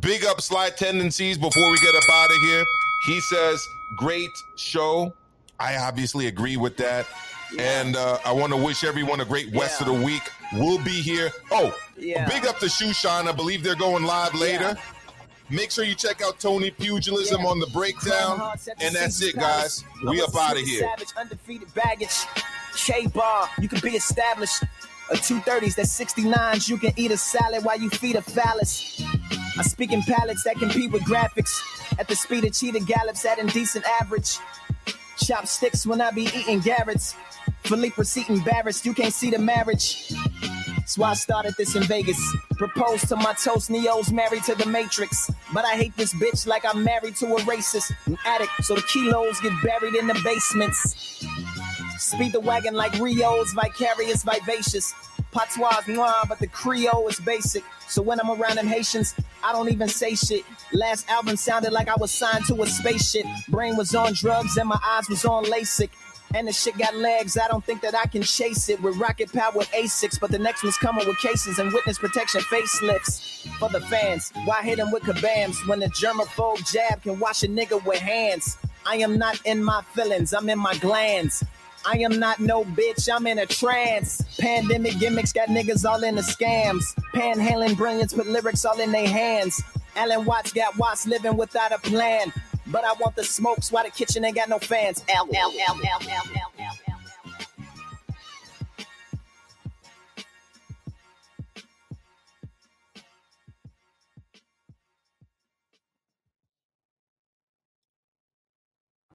Big up slide tendencies before we get up out of here. He says, great show. I obviously agree with that. Yeah. And uh, I want to wish everyone a great rest yeah. of the week. We'll be here. Oh, yeah. big up to Shushan. I believe they're going live later. Make sure you check out Tony Pugilism on the breakdown. And that's it, guys. We up out of here. Savage, undefeated baggage. K bar, you can be established. A 230s, that's 69s. You can eat a salad while you feed a phallus. I speak in palettes that compete with graphics. At the speed of cheetah gallops at indecent average. Chopsticks when I be eating Garrett's. Philippe receipt embarrassed, you can't see the marriage. That's why I started this in Vegas. Proposed to my toast, Neo's married to the Matrix. But I hate this bitch like I'm married to a racist. An addict, so the kilos get buried in the basements. Speed the wagon like Rio's, vicarious, vivacious. Patois noir, but the Creole is basic. So when I'm around them Haitians, I don't even say shit. Last album sounded like I was signed to a spaceship. Brain was on drugs and my eyes was on LASIK. And the shit got legs, I don't think that I can chase it with rocket power with A6. But the next one's coming with cases and witness protection facelifts. For the fans, why hit them with kabams when the germaphobe jab can wash a nigga with hands? I am not in my feelings, I'm in my glands. I am not no bitch, I'm in a trance. Pandemic gimmicks got niggas all in the scams. Panhandling brilliance put lyrics all in their hands. Alan Watts got Watts living without a plan. But I want the smokes while the kitchen ain't got no fans. L, L, L, L, L, L.